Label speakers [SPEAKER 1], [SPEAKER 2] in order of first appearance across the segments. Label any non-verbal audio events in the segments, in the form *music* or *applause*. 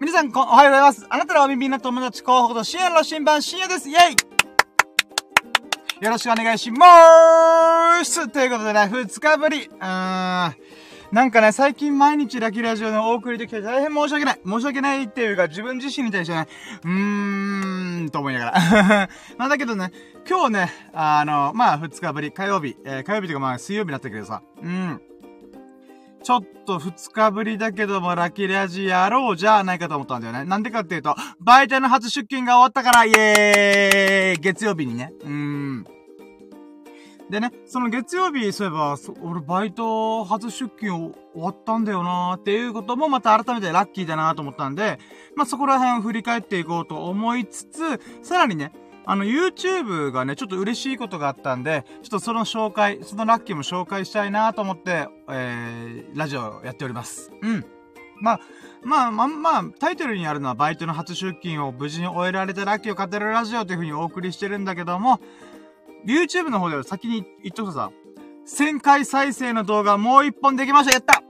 [SPEAKER 1] 皆さん、こ、おはようございます。あなたのお耳の友達候補と深夜の新版深夜です。イェイよろしくお願いしまーすということでね、二日ぶり。うーん。なんかね、最近毎日ラキラジオのお送りできて大変申し訳ない。申し訳ないっていうか、自分自身に対してね、うーん、と思いながら。*laughs* まあだけどね、今日ね、あの、まあ二日ぶり、火曜日、えー、火曜日というかまあ水曜日になったけどさ、うん。ちょっと二日ぶりだけども、ラッキーラジやろうじゃないかと思ったんだよね。なんでかっていうと、バイトの初出勤が終わったから、イエーイ月曜日にね。うーん。でね、その月曜日、そういえば、俺バイト初出勤終わったんだよなーっていうこともまた改めてラッキーだなーと思ったんで、まあ、そこら辺を振り返っていこうと思いつつ、さらにね、あの、YouTube がね、ちょっと嬉しいことがあったんで、ちょっとその紹介、そのラッキーも紹介したいなと思って、えー、ラジオやっております。うん。まあ、まあ、まあ、まあ、タイトルにあるのはバイトの初出勤を無事に終えられたラッキーを語るラジオという風にお送りしてるんだけども、YouTube の方では先に言っとくとさ、1000回再生の動画もう一本できましたやった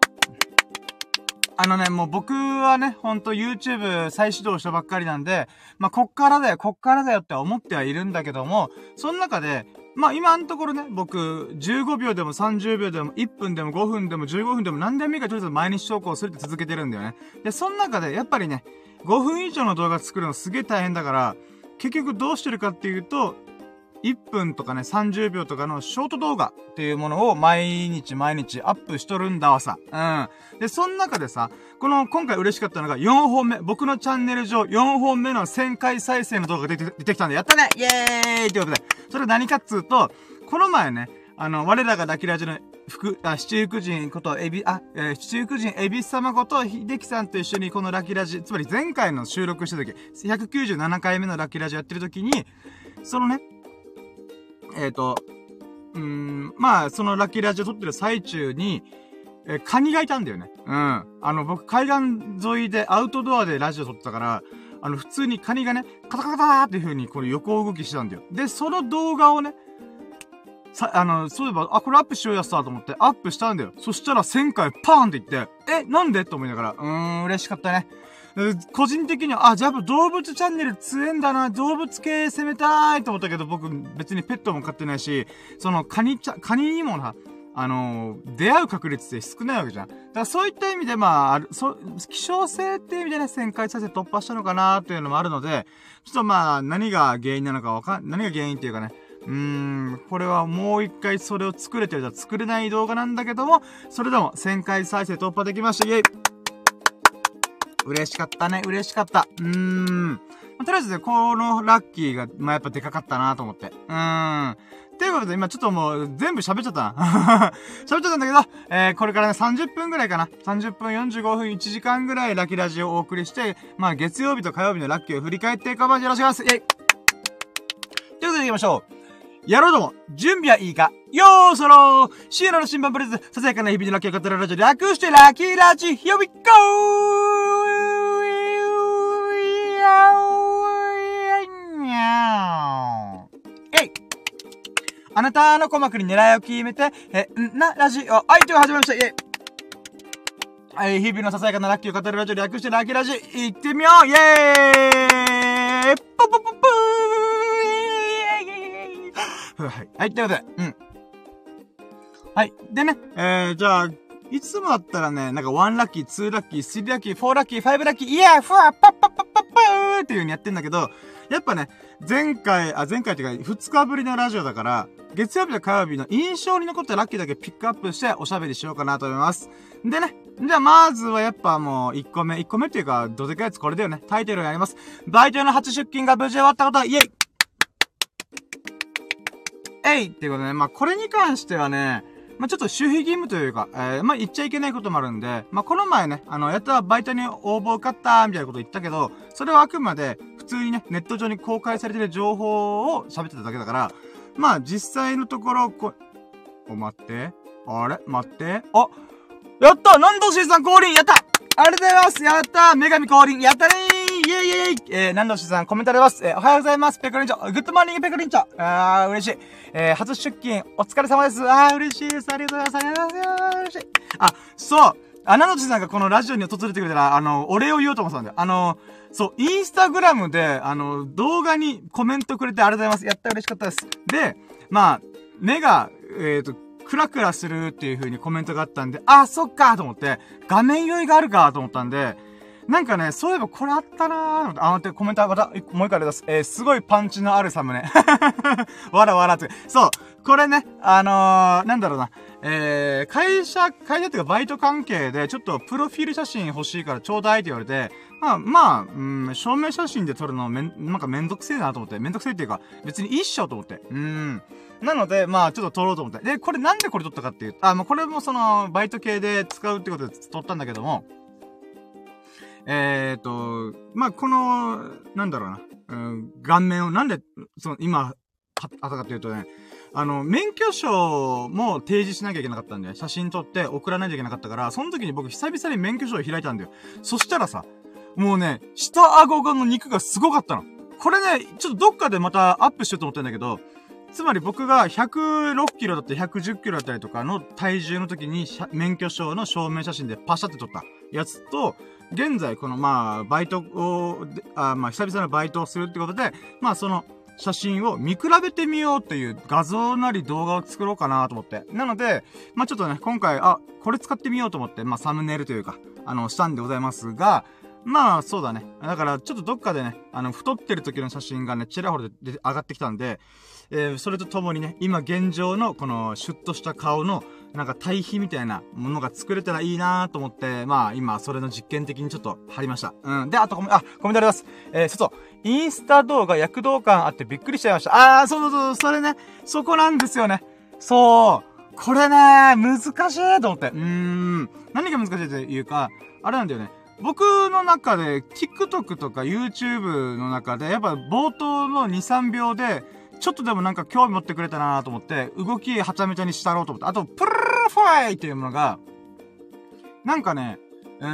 [SPEAKER 1] あのね、もう僕はね、ほんと YouTube 再始動したばっかりなんで、まあ、こっからだよ、こっからだよって思ってはいるんだけども、その中で、まあ、今のところね、僕、15秒でも30秒でも1分でも5分でも15分でも何でもいいからとりあえず毎日投稿するって続けてるんだよね。で、その中で、やっぱりね、5分以上の動画作るのすげえ大変だから、結局どうしてるかっていうと、1分とかね、30秒とかのショート動画っていうものを毎日毎日アップしとるんだわさ。うん。で、その中でさ、この今回嬉しかったのが4本目、僕のチャンネル上4本目の1000回再生の動画が出て出てきたんで、やったねイエーイってことで。それ何かっつうと、この前ね、あの、我らがラキラジの福、あ、七福神こと、エビ、あ、えー、七福神エビス様こと、秀樹さんと一緒にこのラキラジ、つまり前回の収録した時、197回目のラキラジやってる時に、そのね、えっ、ー、と、うん、まあ、そのラッキーラジオ撮ってる最中に、えー、カニがいたんだよね。うん。あの、僕、海岸沿いでアウトドアでラジオ撮ってたから、あの、普通にカニがね、カタカタカタっていう風に、これ横動きしてたんだよ。で、その動画をね、さ、あの、そういえば、あ、これアップしようやつだと思って、アップしたんだよ。そしたら1000回パーンって言って、え、なんで？と思いながら、うーん、嬉しかったね。個人的には、あ、じゃあ動物チャンネル強えんだな、動物系攻めたいと思ったけど、僕別にペットも飼ってないし、そのカニちゃ、カニにもな、あのー、出会う確率って少ないわけじゃん。だからそういった意味で、まあ、あ、そ、希少性っていう意味でね、旋回させ突破したのかなっていうのもあるので、ちょっとまあ、何が原因なのかわかん、何が原因っていうかね、うーん、これはもう一回それを作れてるじゃ作れない動画なんだけども、それでも1000回再生突破できました。イェイ嬉しかったね。嬉しかった。うーん。とりあえずね、このラッキーが、まあ、やっぱでかかったなと思って。うーん。ということで、今ちょっともう全部喋っちゃったな。*laughs* 喋っちゃったんだけど、えー、これからね、30分ぐらいかな。30分45分1時間ぐらいラッキーラジオをお送りして、まあ、月曜日と火曜日のラッキーを振り返っていこうよろしくお願いします。イェイということで行きましょう。やろうども、準備はいいかよーそろーシエラの新版プレゼンささやかな日々のラッキーを語るラジオ略してラッキーラジあなたの鼓膜に狙いを決めて、え、んな、ラジオ、相手を始めました。イェイ。はい、日々のささやかなラッキーを語るラジオ略してラッキーラジオ、行ってみよう。イェーイ。ポポポポー。はい。はい、ということで、うん。はい。でね、えー、じゃあ、いつもだったらね、なんか1ラッキー、2ラッキー、3ラッキー、4ラッキー、5ラッキー、イヤーフワーパッパッパッパッパーっていう風にやってんだけど、やっぱね、前回、あ、前回っていうか、2日ぶりのラジオだから、月曜日と火曜日の印象に残ったラッキーだけピックアップしておしゃべりしようかなと思います。でね、じゃあまずはやっぱもう1個目、1個目っていうか、どでかいやつこれだよね。タイトルをやります。バイトの初出勤が無事終わったこと、イェイえいっていうことでね、まあこれに関してはね、まあ、ちょっと守秘義務というか、えー、まあ、言っちゃいけないこともあるんで、まあ、この前ね、あの、やったらバイトに応募受かったみたいなこと言ったけど、それはあくまで、普通にね、ネット上に公開されてる情報を喋ってただけだから、まあ、実際のところ、こ、お、待って。あれ？待って。あやった南道ーさん降臨やったありがとうございますやった女神降臨やったねーイェイイェイえー、南道ーさんコメントあります。えー、おはようございます。ペコリンチョ。 Good morning ペコリンチョ。あー、嬉しい。えー、初出勤、お疲れ様です。あー、嬉しいです。ありがとうございます。ありがとうございます。嬉しい。あ、そう。あ、なのちさんがこのラジオに訪れてくれたら、あの、お礼を言おうと思ったんだよ。あの、そう、インスタグラムで、あの、動画にコメントくれてありがとうございます。やった嬉しかったです。で、まあ、目が、えっ、ー、と、クラクラするっていう風にコメントがあったんで、あ、そっかと思って、画面酔いがあるかと思ったんで、なんかね、そういえばこれあったなー、あ、待って、コメントまた、もう一回出す。えー、すごいパンチのあるサムネ。*laughs* わらわらって。そう、これね、あのー、なんだろうな。えー、会社、会社っていうかバイト関係で、ちょっとプロフィール写真欲しいからちょうだいって言われて、まあ、まあ、うん、証明写真で撮るのめん、なんかめんどくせえなと思って、めんどくせえっていうか、別にいいっしょと思って。うん。なので、まあ、ちょっと撮ろうと思って。で、これなんでこれ撮ったかっていう、あ、まあ、これもその、バイト系で使うってことで撮ったんだけども、えーと、まあ、この、なんだろうな、うん、顔面を、なんで、その、今、あったかっていうとね、あの、免許証も提示しなきゃいけなかったんで、写真撮って送らないといけなかったから、その時に僕久々に免許証を開いたんだよ。そしたらさ、もうね、下顎がの肉がすごかったの。これね、ちょっとどっかでまたアップしようと思ってんだけど、つまり僕が106キロだったり110キロだったりとかの体重の時に免許証の証明写真でパシャって撮ったやつと、現在このまあ、バイトを、あまあ、久々のバイトをするってことで、まあその、写真を見比べてみようっていう画像なり動画を作ろうかなと思って。なので、まあちょっとね、今回、あ、これ使ってみようと思って、まあサムネイルというか、あの、したんでございますが、まあ、そうだね。だから、ちょっとどっかでね、あの、太ってる時の写真がね、ちらほらで上がってきたんで、えー、それとともにね、今現状のこのシュッとした顔のなんか対比みたいなものが作れたらいいなと思って、まあ今それの実験的にちょっと貼りました。うん。で、あとコメ、あ、コメントあります。えー、そうそう。インスタ動画躍動感あってびっくりしちゃいました。あー、そうそうそう、それね、そこなんですよね。そう。これね、難しいと思って。うーん。何が難しいというか、あれなんだよね。僕の中で、TikTok とか YouTube の中で、やっぱ冒頭の2、3秒で、ちょっとでもなんか興味持ってくれたなと思って、動きはちゃめちゃにしたろうと思って。あと、プルルファイっていうものが、なんかね、うー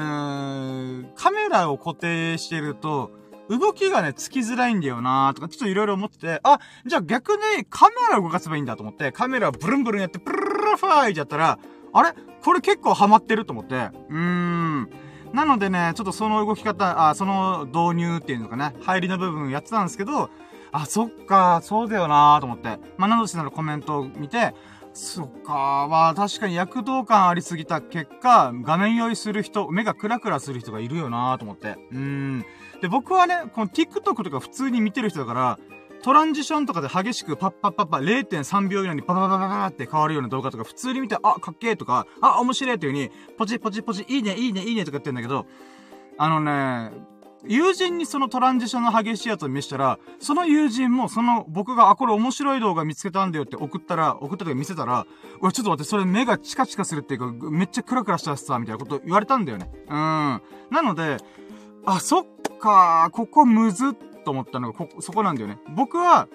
[SPEAKER 1] ん、カメラを固定してると、動きがね、つきづらいんだよなとか、ちょっといろいろ思ってて、あ、じゃあ逆にカメラを動かせばいいんだと思って、カメラをブルンブルンやって、プルルファイってやったら、あれこれ結構ハマってると思って、うーん。なのでね、ちょっとその動き方、あ、その導入っていうのかな、入りの部分やってたんですけど、あ、そっか、そうだよなーと思って。まあ、なのしなのコメントを見て、そっか、まあ確かに躍動感ありすぎた結果、画面酔いする人、目がクラクラする人がいるよなーと思って。うん。で、僕はね、この TikTok とか普通に見てる人だから、トランジションとかで激しくパッパッパッパ0.3秒以内にパパパパパパって変わるような動画とか普通に見て、あ、かっけーとか、あ、面白いという風に、ポチポチポチ、いいね、いいね、いいねとか言ってんだけど、あのね、友人にそのトランジションの激しいやつを見せたら、その友人もその僕が、あ、これ面白い動画見つけたんだよって送ったら、送った時見せたら、うわ、ちょっと待って、それ目がチカチカするっていうか、めっちゃクラクラしたしさ、みたいなこと言われたんだよね。うん。なので、あ、そっかここむずっと思ったのが、こ、そこなんだよね。僕は、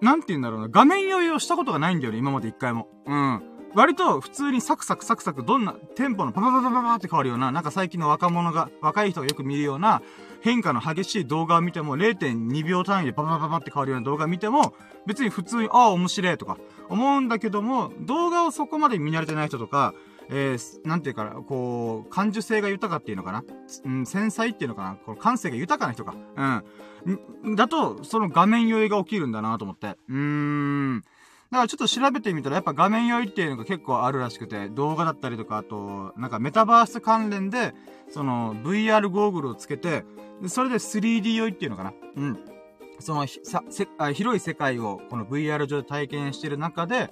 [SPEAKER 1] なんて言うんだろうな、画面酔いをしたことがないんだよね、今まで一回も。うん。割と普通にサクサクサクサクどんなテンポのパパパパパパって変わるような、なんか最近の若者が、若い人がよく見るような、変化の激しい動画を見ても0.2秒単位でパパパパって変わるような動画を見ても、別に普通に、ああ、面白いとか、思うんだけども、動画をそこまで見慣れてない人とか、えー、なんていうか、こう、感受性が豊かっていうのかな、うん、繊細っていうのかな、この感性が豊かな人か、うん。だと、その画面酔いが起きるんだなと思って。うーん。だからちょっと調べてみたらやっぱ画面酔いっていうのが結構あるらしくて、動画だったりとか、あと、なんかメタバース関連で、その VR ゴーグルをつけて、それで 3D 酔いっていうのかなうん。そのさせあ、広い世界をこの VR 上で体験してる中で、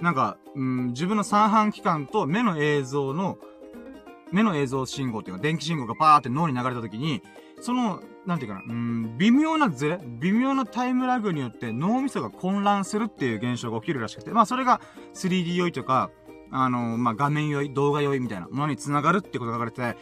[SPEAKER 1] なんか、うん、自分の三半規管と目の映像の、目の映像信号っていうか、電気信号がバーって脳に流れた時に、その、なんていうかな、うん、微妙なズレ、微妙なタイムラグによって脳みそが混乱するっていう現象が起きるらしくて、まあそれが 3D 酔いとか、あのー、まあ画面酔い、動画酔いみたいなものに繋がるってことが書かれて、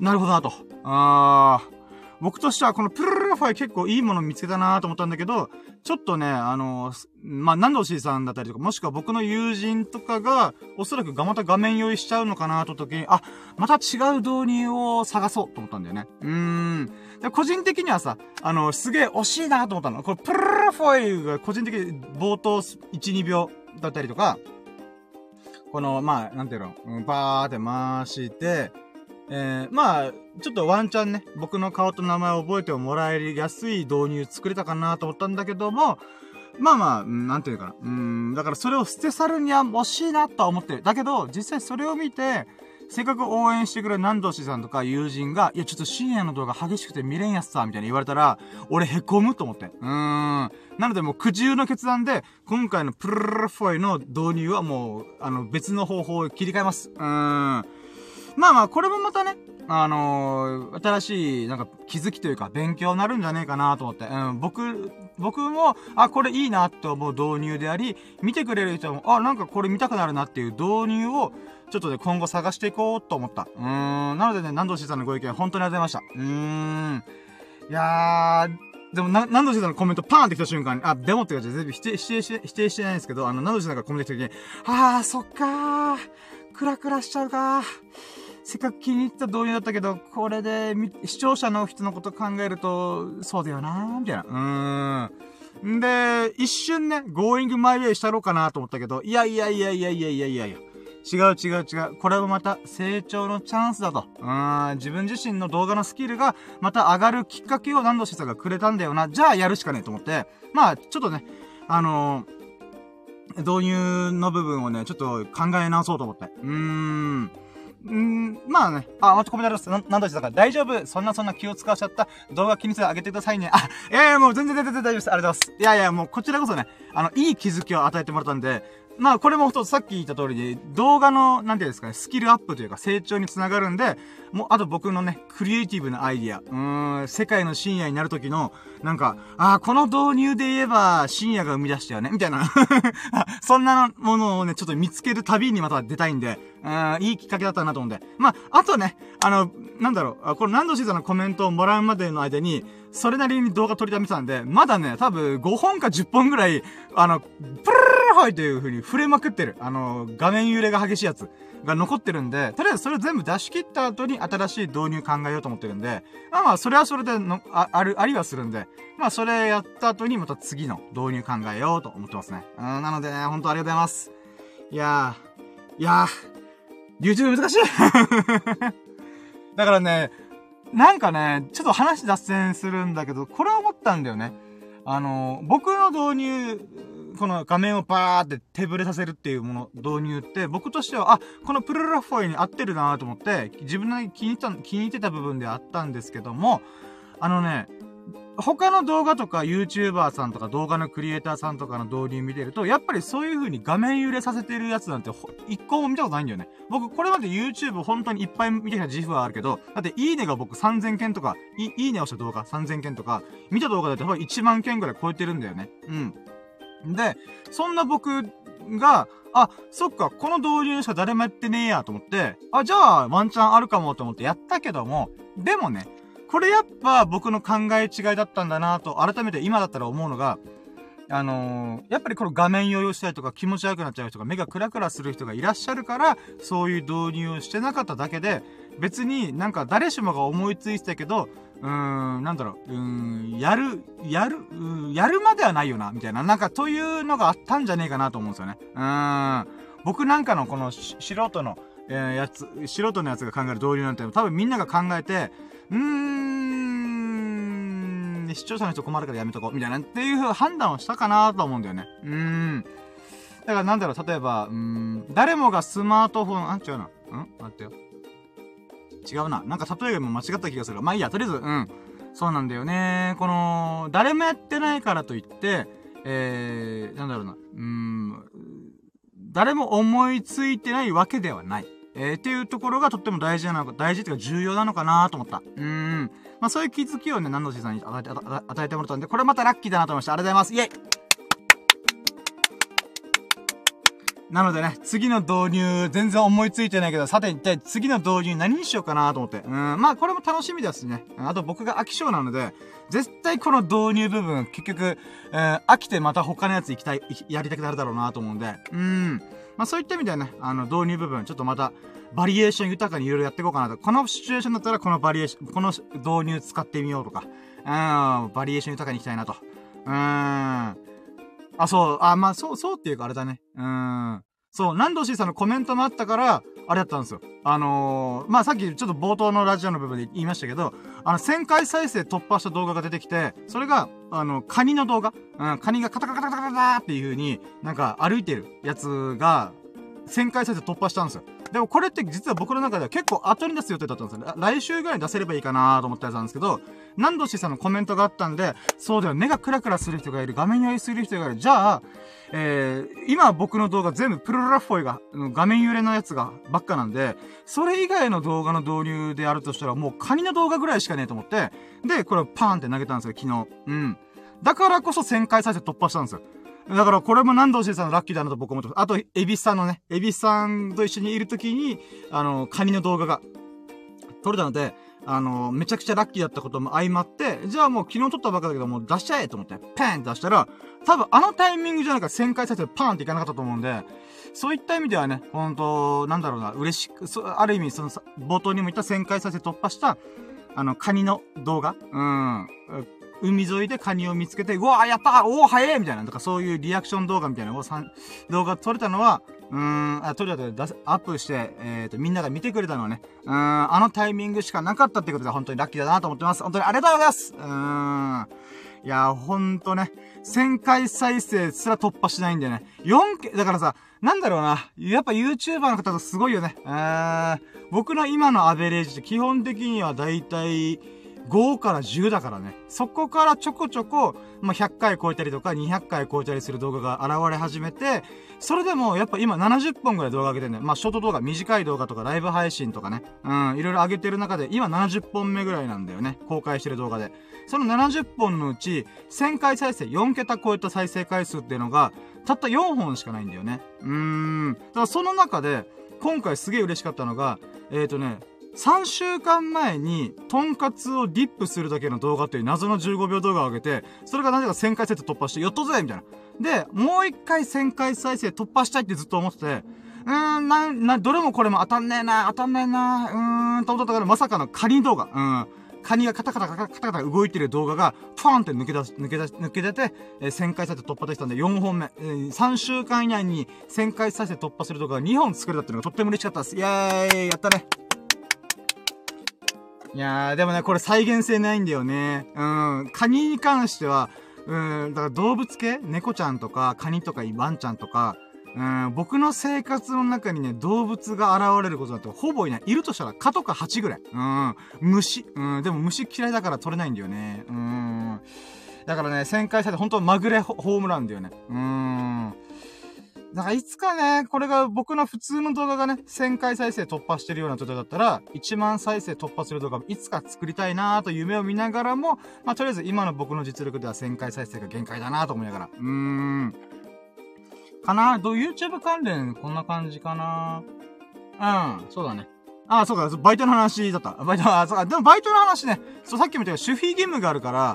[SPEAKER 1] なるほどなと。あー、僕としてはこのプルルルファイ結構いいもの見つけたなと思ったんだけど、ちょっとね、あの、まあ、何度しいさんだったりとか、もしくは僕の友人とかが、おそらくがまた画面酔いしちゃうのかなと時に、あ、また違う導入を探そうと思ったんだよね。うーん。で個人的にはさ、あの、すげえ惜しいなと思ったの。これプルルファイが個人的に冒頭1、2秒だったりとか、この、まあ、なんていうの、バーって回して、えー、まあ、ちょっとワンチャンね、僕の顔と名前を覚えてもらえやすい導入作れたかなと思ったんだけども、まあまあ、なんていうかな。うん、だからそれを捨て去るには惜しいなとは思ってる。だけど、実際それを見て、せっかく応援してくれる南道氏さんとか友人が、いや、ちょっと深夜の動画激しくて見れんやつさ、みたいに言われたら、俺凹むと思って。うーん。なのでもう苦渋の決断で、今回のプルルルフォイの導入はもう、あの、別の方法を切り替えます。うーん。まあまあ、これもまたね、あのー、新しい、なんか、気づきというか、勉強になるんじゃねえかなと思って。うん、僕、僕も、あ、これいいなって思う導入であり、見てくれる人も、あ、なんかこれ見たくなるなっていう導入を、ちょっとね、今後探していこうと思った。うーん、なのでね、南藤さんのご意見本当にありがとうございました。うーん。いやー、でも、な、南藤さんのコメントパーンって来た瞬間に、あ、でもって感じで全部否定、否定して、否定してないんですけど、あの、南藤さんがコメント来た時に、あー、そっかー、クラクラしちゃうかー。せっかく気に入った導入だったけど、これで、視聴者の人のこと考えると、そうだよなー、みたいな。うーん。んで、一瞬ね、going my way したろうかなと思ったけど、いやいやいやいやいやいやいやいや。違う違う違う。これもまた成長のチャンスだと。うん、自分自身の動画のスキルがまた上がるきっかけを何度しさがくれたんだよな。じゃあやるしかねえと思って。まあ、ちょっとね、あのー、導入の部分をね、ちょっと考え直そうと思って。うーん。うん、まあね。あ、またコメントあります。な、なんだしだか大丈夫。そんなそんな気を使わしちゃった動画気にせず上げてくださいね。あ、いやいや、もう全然全然大丈夫です。ありがとうございます。いやいや、もうこちらこそね、あの、いい気づきを与えてもらったんで、まあ、これもさっき言った通りで、動画の、なんていうんですかね、スキルアップというか成長につながるんで、もう、あと僕のね、クリエイティブなアイディア。うーん、世界の深夜になる時の、なんか、ああ、この導入で言えば、深夜が生み出したよね、みたいな *laughs* そんなものをね、ちょっと見つける旅にまた出たいんで、うん、いいきっかけだったなと思うんで。まあ、あとね、あの、なんだろう、この何度しさんのコメントをもらうまでの間に、それなりに動画撮りためてたんで、まだね、多分5本か10本ぐらい、あの、プルルルハイという風に触れまくってる。あの、画面揺れが激しいやつが残ってるんで、とりあえずそれを全部出し切った後に新しい導入考えようと思ってるんで、まあまあ、それはそれでの、あ、ある、ありはするんで、まあそれやった後にまた次の導入考えようと思ってますね。うん、なのでね、本当ありがとうございます。いやー、いやー、YouTube 難しいだからね、なんかね、ちょっと話脱線するんだけど、これ思ったんだよね。あの、僕の導入、この画面をバーって手ぶれさせるっていうもの、導入って、僕としては、あ、このプルラフォイに合ってるなと思って、自分の気に入った、気に入ってた部分であったんですけども、あのね、他の動画とか YouTuber さんとか動画のクリエイターさんとかの導入見てると、やっぱりそういう風に画面揺れさせてるやつなんて一個も見たことないんだよね。僕、これまで YouTube 本当にいっぱい見てきた自負はあるけど、だっていいねが僕3000件とか、いいねをした動画3000件とか、見た動画だと1万件ぐらい超えてるんだよね。うん。で、そんな僕が、あ、そっか、この導入しか誰もやってねえやと思って、あ、じゃあワンチャンあるかもと思ってやったけども、でもね、これやっぱ僕の考え違いだったんだなと、改めて今だったら思うのが、あのー、やっぱりこの画面用用したりとか気持ち悪くなっちゃう人が目がクラクラする人がいらっしゃるから、そういう導入をしてなかっただけで、別になんか誰しもが思いついてたけど、うーん、なんだろう、うーん、やる、やる、やるまではないよな、みたいな、なんかというのがあったんじゃねえかなと思うんですよね。うーん。僕なんかのこの素人の、えー、やつ、素人のやつが考える導入なんて多分みんなが考えて、うーん、視聴者の人困るからやめとこう、みたいな、っていう判断をしたかなと思うんだよね。うーん。だからなんだろう、例えば、うん、誰もがスマートフォン、あ、違うな。ん？待ってよ。違うな。なんか例えも間違った気がする。まあいいや、とりあえず、うん。そうなんだよね。この、誰もやってないからといって、えー、なんだろうな。うん、誰も思いついてないわけではない。えー、っていうところがとっても大事なのか、大事っていうか重要なのかなと思った。うん。まあそういう気づきをね、南野さんに、与えてもらったんで、これまたラッキーだなと思いました。ありがとうございます。イェイなのでね、次の導入、全然思いついてないけど、さて一体次の導入何にしようかなと思って。うん、まあこれも楽しみですね。あと僕が飽き性なので、絶対この導入部分、結局、えー、飽きてまた他のやつ行きたい、やりたくなるだろうなと思うんで、うん。まあそういった意味ではね、あの、導入部分、ちょっとまた、バリエーション豊かにいろいろやっていこうかなと。このシチュエーションだったらこのバリエーション、この導入使ってみようとか、うん、バリエーション豊かにいきたいなと。うん。あ、そう、あ、まあそう、そうっていうかあれだね。うん。そう、南道 C さんのコメントもあったから、あれやったんですよ。あのー、まあ、さっきちょっと冒頭のラジオの部分で言いましたけど、あの、1000回再生突破した動画が出てきて、それが、あの、カニの動画？うん、カニがカタカタカタカタカタっていう風に、なんか歩いてるやつが、1000回再生突破したんですよ。でもこれって実は僕の中では結構後に出す予定だったんですよ。来週ぐらいに出せればいいかなと思ったやつなんですけど、何度しさんのコメントがあったんで、そうだよ、目がクラクラする人がいる、画面酔いする人がいる。じゃあ、えー、今僕の動画全部プロラフォイが、画面揺れのやつがばっかなんで、それ以外の動画の導入であるとしたらもうカニの動画ぐらいしかねえと思って、で、これをパーンって投げたんですよ、昨日。うん。だからこそ1000回再生突破したんですよ。だからこれも南道しさんのラッキーだなと僕思ってます。あと、エビスさんのね、エビスさんと一緒にいるときに、あの、カニの動画が撮れたので、あの、めちゃくちゃラッキーだったことも相まって、じゃあもう昨日撮ったばっかだけどもう出しちゃえと思って、パーンって出したら、多分あのタイミングじゃなか1000回再生パーンっていかなかったと思うんで、そういった意味ではね、ほんと、なんだろうな、嬉しく、ある意味その、冒頭にも言った1000回再生突破した、あの、カニの動画？うん。海沿いでカニを見つけて、うわーやったおー早いみたいな、とかそういうリアクション動画みたいなのを動画撮れたのは、うーん、あ、撮れたでアップして、えっ、ー、と、みんなが見てくれたのはね、うーん、あのタイミングしかなかったってことで本当にラッキーだなと思ってます。本当にありがとうございますうーん。いやほんとね、1000回再生すら突破しないんだよね。4K、だからさ、なんだろうな。やっぱ YouTuber の方とすごいよね。えー、僕の今のアベレージって基本的にはだいたい、5から10だからね。そこからちょこちょこ、まあ、100回超えたりとか200回超えたりする動画が現れ始めて、それでもやっぱ今70本ぐらい動画上げてんだよ。まあ、ショート動画、短い動画とかライブ配信とかね。うん、いろいろ上げてる中で、今70本目ぐらいなんだよね。公開してる動画で。その70本のうち、1000回再生、4桁超えた再生回数っていうのが、たった4本しかないんだよね。うーん。だからその中で、今回すげえ嬉しかったのが、えっ、ー、とね、3週間前に、とんかつをディップするだけの動画っていう謎の15秒動画を上げて、それがなぜか1000回再生突破して、やったぜみたいな。で、もう一回1000回再生突破したいってずっと思ってて、うーん、な、な、どれもこれも当たんねえな、当たんねえな、うーん、と思ったからまさかのカニ動画。うん。カニがカタカタカタカタカタ動いてる動画が、ファーンって抜け出し、抜け出し、抜け出て、えー、1000回再生突破できたんで、4本目。えー、3週間以内に1000回再生突破する動画が2本作れたっていうのがとっても嬉しかったです。イェーイやったねいやー、でもね、これ再現性ないんだよね。うん。カニに関しては、うん、だから動物系？猫ちゃんとか、カニとかワンちゃんとか、うん、僕の生活の中にね、動物が現れることだってほぼいない。いるとしたら蚊とか蜂ぐらい。うん、虫。うん、でも虫嫌いだから取れないんだよね。うん。だからね、旋回されて本当まぐれホームランだよね。うん。だからいつかね、これが僕の普通の動画がね、1000回再生突破してるような状態だったら、1万再生突破する動画もいつか作りたいなーと夢を見ながらも、まあ、とりあえず今の僕の実力では1000回再生が限界だなと思いながら。うーん。かな？ど ?YouTube 関連こんな感じかな？うん、そうだね。あ、そうか、バイトの話だった。バイト、あ、そうか、でもバイトの話ね、そう、さっきも言ったように守秘義務があるから、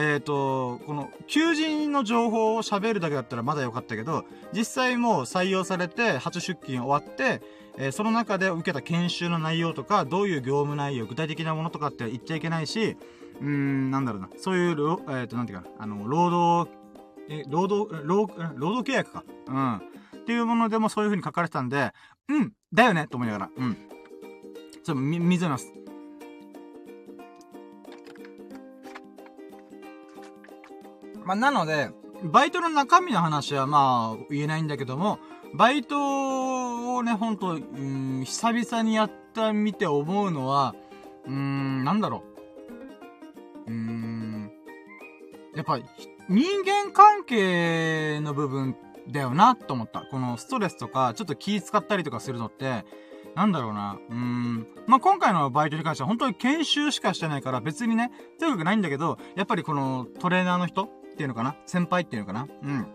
[SPEAKER 1] えっ、ー、と、この、求人の情報を喋るだけだったらまだよかったけど、実際もう採用されて、初出勤終わって、えー、その中で受けた研修の内容とか、どういう業務内容、具体的なものとかって言っちゃいけないし、うーん、なんだろうな。そういう、えっ、ー、と、なんていうか、あの、労働、え、労働、労、労働契約か。うん。っていうものでもそういう風に書かれてたんで、うん、だよねと思いながら、うん。ちょっと、み、水飲みます。まあ、なので、バイトの中身の話はまあ、言えないんだけども、バイトをね、ほんと、うん、久々にやってみて思うのは、うーん、なんだろう。うーん、やっぱ、人間関係の部分だよな、と思った。このストレスとか、ちょっと気使ったりとかするのって、なんだろうな。うーん。まあ、今回のバイトに関しては本当に研修しかしてないから別にね、強くないんだけど、やっぱりこのトレーナーの人っていうのかな？先輩っていうのかな？うん。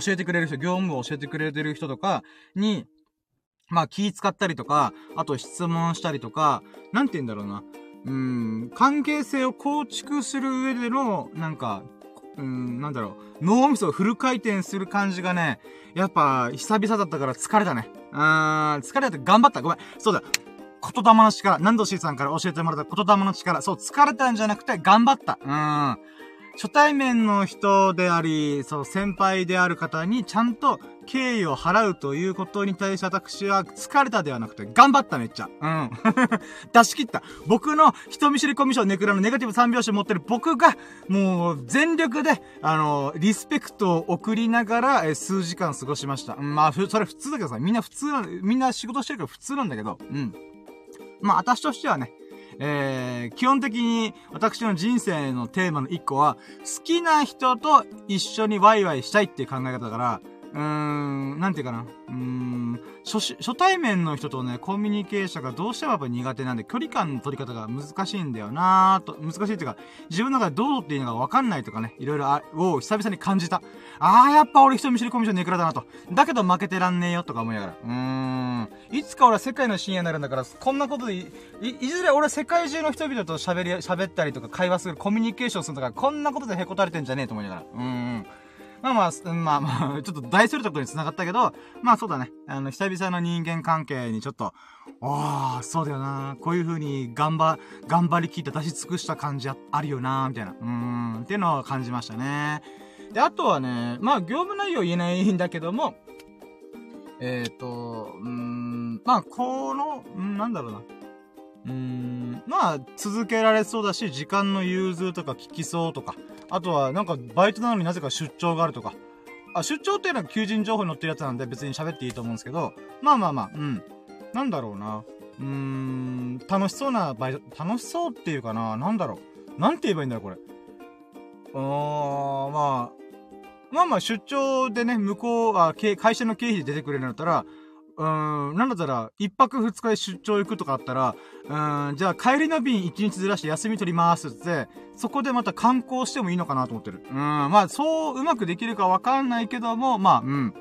[SPEAKER 1] 教えてくれる人、業務を教えてくれてる人とかに、まあ気使ったりとか、あと質問したりとか、なんて言うんだろうな。うん、関係性を構築する上での、なんか、うん、なんだろう、脳みそをフル回転する感じがね、やっぱ、久々だったから疲れたね。うーん、疲れた頑張った。ごめん。そうだ。言霊の力、何度 C さんから教えてもらった言霊の力。そう、疲れたんじゃなくて頑張った。うーん。初対面の人であり、そう、先輩である方にちゃんと敬意を払うということに対して私は疲れたではなくて頑張っためっちゃ。うん。*laughs* 出し切った。僕の人見知りコミュ障ネクラのネガティブ三拍子持ってる僕が、もう全力で、あの、リスペクトを送りながら、え数時間過ごしました。うん、まあ、それ普通だけどさ、みんな普通みんな仕事してるから普通なんだけど、うん。まあ、私としてはね、えー、基本的に私の人生のテーマの一個は、好きな人と一緒にワイワイしたいっていう考え方だから、うーん、なんていうかな。うーん、初、初対面の人とね、コミュニケーションがどうしてもやっぱ苦手なんで、距離感の取り方が難しいんだよなーと、難しいっていうか、自分の中でどうっていうのがわかんないとかね、いろいろあ、を久々に感じた。あー、やっぱ俺人見知りコミュニケーションネクラだなと。だけど負けてらんねえよとか思いながら。うーん。いつか俺は世界の深夜になるんだから、こんなことでい、い、いずれ俺は世界中の人々と喋り、喋ったりとか会話する、コミュニケーションするとか、こんなことでへこたれてんじゃねえと思いながら。うーん。まあまあ、まあまあ、ちょっと大それたことに繋がったけど、まあそうだね。あの、久々の人間関係にちょっと、ああ、そうだよな。こういう風に頑張、頑張りきった出し尽くした感じあるよな、みたいな。うーん、っていうのを感じましたね。で、あとはね、まあ業務内容言えないんだけども、えっ、ー、と、うん、まあこの、んなんだろうな。うーん、まあ続けられそうだし、時間の融通とか聞きそうとか、あとは、なんか、バイトなのになぜか出張があるとか。あ、出張っていうのは求人情報に載ってるやつなんで別に喋っていいと思うんですけど、まあまあまあ、うん。なんだろうな。うーん、楽しそうなバイト、楽しそうっていうかな。なんだろう。なんて言えばいいんだろう、これ。あーん、まあ、まあまあ出張でね、向こうは、会社の経費で出てくれるんだったら、うん、なんだったら、一泊二日で出張行くとかあったら、うん、じゃあ帰りの便一日ずらして休み取りますって、そこでまた観光してもいいのかなと思ってる。うん、まあ、そううまくできるかわかんないけども、まあ、うん。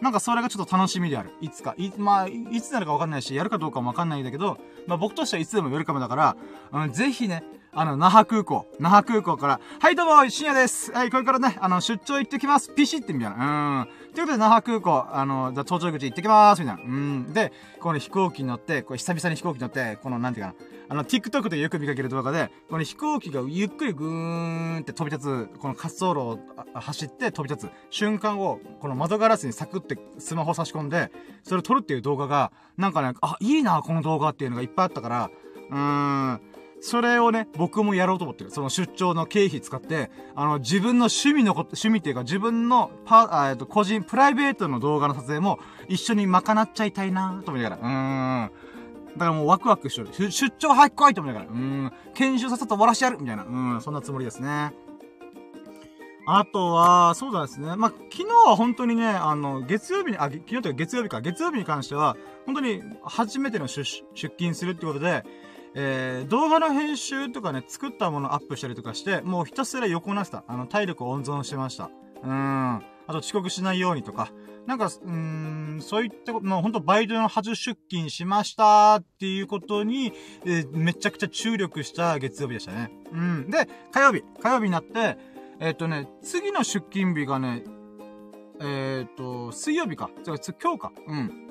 [SPEAKER 1] なんかそれがちょっと楽しみである。いつか。い、まあ、いつなるかわかんないし、やるかどうかもわかんないんだけど、まあ僕としてはいつでもウェルカムだから、うん、ぜひね、あの、那覇空港、那覇空港から、はいどうも、深夜です。はい、これからね、あの、出張行ってきます。ピシってみたいな。うん。ということで、那覇空港、あの、じゃ、搭乗口行ってきまーす。みたいな。うん。で、この飛行機に乗って、これ久々に飛行機に乗って、この、なんていうかな。あの、TikTok でよく見かける動画で、この飛行機がゆっくりぐーんって飛び立つ、この滑走路を走って飛び立つ瞬間を、この窓ガラスにサクってスマホ差し込んで、それを撮るっていう動画が、なんかね、あ、いいな、この動画っていうのがいっぱいあったから、うーん。それをね、僕もやろうと思ってる。その出張の経費使って、あの、自分の趣味のこと、趣味っていうか自分のパ、えっと、個人、プライベートの動画の撮影も一緒に賄っちゃいたいなと思いながら。うーん。だからもうワクワクしてる。出張早く来いと思いながら。うーん。研修させと終わらしてやるみたいな。うん。そんなつもりですね。あとは、そうだですね。まあ、昨日は本当にね、あの、月曜日に、あ、昨日というか月曜日か。月曜日に関しては、本当に初めての出出勤するってことで、えー、動画の編集とかね、作ったものアップしたりとかして、もうひたすら横なした。あの、体力を温存してました。うん。あと遅刻しないようにとか。なんか、うーん、そういったこと、もうほんとバイトの初出勤しましたっていうことに、えー、めちゃくちゃ注力した月曜日でしたね。うん。で、火曜日。火曜日になって、えっ、ー、とね、次の出勤日がね、えっ、ー、と、水曜日か。今日か。うん。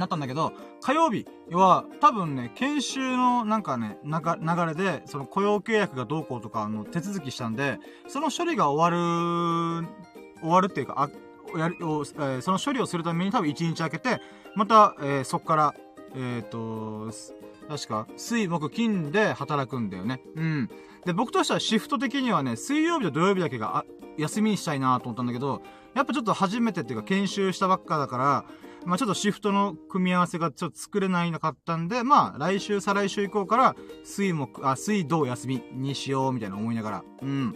[SPEAKER 1] なったんだけど、火曜日は多分ね、研修のなんかね、なか、流れで、その雇用契約がどうこうとかの手続きしたんで、その処理が終わる、終わるっていうか、あ、やる、えー、その処理をするために多分1日空けて、また、えー、そっから、えっ、ー、と、確か、水、木、金で働くんだよね。うん。で、僕としてはシフト的にはね、水曜日と土曜日だけが、休みにしたいなと思ったんだけど、やっぱちょっと初めてっていうか研修したばっかだから、まあちょっとシフトの組み合わせがちょっと作れないなかったんで、まあ来週、再来週以降から、水木、あ、水土休みにしようみたいな思いながら、うん。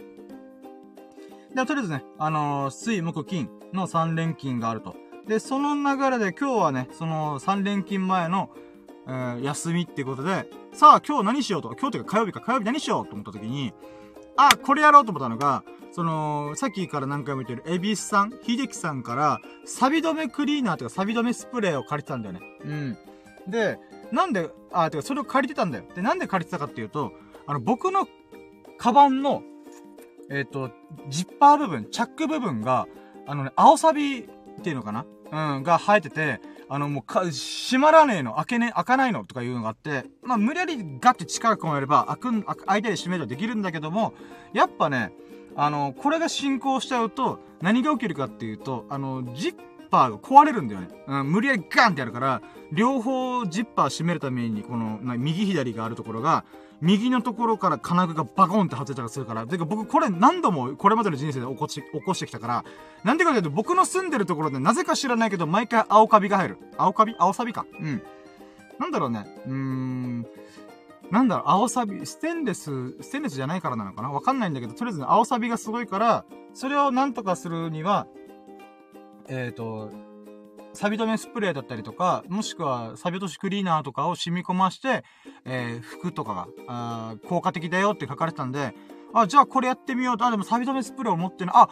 [SPEAKER 1] で、とりあえずね、あのー、水木金の3連勤があると。で、その流れで今日はね、その3連勤前の、えー、休みっていうことで、さあ今日何しようとか。今日というか火曜日か火曜日何しようと思った時に、あ、これやろうと思ったのが、その、さっきから何回も言ってる、エビスさん、秀樹さんから、サビ止めクリーナーとかサビ止めスプレーを借りてたんだよね。うん。で、なんで、あ、てか、それを借りてたんだよ。で、なんで借りてたかっていうと、あの、僕の、カバンの、えっ、ー、と、ジッパー部分、チャック部分が、あのね、青サビっていうのかな？うん、が生えてて、あの、もうか、閉まらねえの、開けね、開かないのとかいうのがあって、まあ、無理やりガッて力込めれば、開くん、開いたり閉めるとできるんだけども、やっぱね、あの、これが進行しちゃうと、何が起きるかっていうと、あの、ジッパーが壊れるんだよね。うん、無理やりガンってやるから、両方ジッパー閉めるために、この、右左があるところが、右のところから金具がバコンって外れたりするから、てか僕これ何度もこれまでの人生で起こし、起こしてきたから、なんでかというと僕の住んでるところでなぜか知らないけど毎回青カビが入る。青カビ？青サビか？うん。なんだろうね。うーん。なんだろう、青サビ、ステンレス、ステンレスじゃないからなのかな？わかんないんだけど、とりあえず、青サビがすごいから、それをなんとかするには、えっ、ー、と、サビ止めスプレーだったりとか、もしくはサビ落としクリーナーとかを染み込まして、えー、服とかが、あ効果的だよって書かれてたんで、あ、じゃあこれやってみようと、あ、でもサビ止めスプレーを持ってるあ、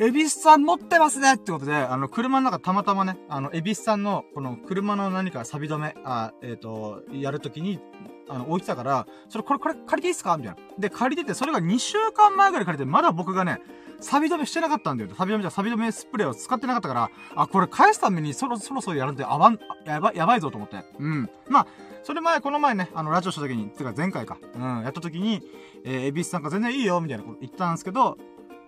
[SPEAKER 1] エビスさん持ってますねってことで、あの、車の中たまたまね、あの、エビスさんの、この車の何かサビ止め、あ、えっ、ー、と、やるときに、あの、置いてたから、それ、これ、これ借りていいっすか？みたいな。で、借りてて、それが2週間前ぐらい借りて、まだ僕がね、サビ止めしてなかったんだよ。サビ止めじゃ、サビ止めスプレーを使ってなかったから、あ、これ返すためにそろそろそろやるんで、あわん、やば、やばいぞと思って。うん。まあ、それ前、この前ね、あの、ラジオした時に、つか前回か、うん、やった時に、えー、エビスさんが全然いいよ、みたいなこと言ったんですけど、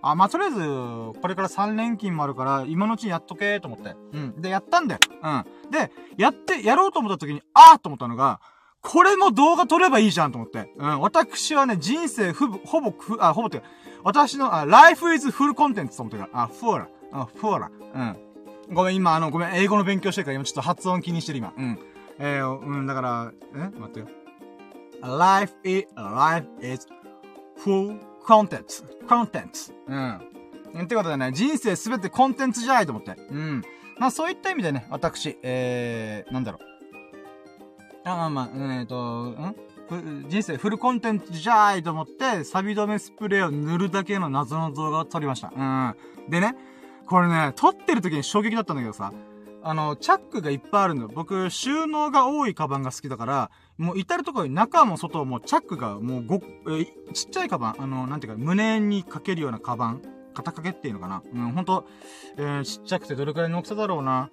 [SPEAKER 1] あ、まあ、とりあえず、これから3連勤もあるから、今のうちにやっとけと思って。うん。で、やったんだよ。うん。で、やって、やろうと思った時に、あーと思ったのが、これも動画撮ればいいじゃんと思って。うん。私はね、人生ふ、ほぼ、ふ、あ、ほぼって、私の、あ、life is full content と思ってるから。あ、フォーラ。あ、フォーラ。うん。ごめん、今、あの、ごめん、英語の勉強してるから、今ちょっと発音気にしてる、今。うん。えー、うん、だから、え？待ってよ。life is, life is full content. content. うん。ってことでね、人生すべてコンテンツじゃないと思って。うん。まあそういった意味でね、私、えー、なんだろう。あ、まあまあ、えっ、ー、と、ん？人生フルコンテンツじゃーいと思って、サビ止めスプレーを塗るだけの謎の動画を撮りました。うん。でね、これね、撮ってる時に衝撃だったんだけどさ、あの、チャックがいっぱいあるんだよ。僕、収納が多いカバンが好きだから、もう至るところに中も外もチャックがもうご、えちっちゃいカバン、あの、なんていうか、胸にかけるようなカバン、肩掛けっていうのかな。うん、ほんと、えー、ちっちゃくてどれくらいの大きさだろうな。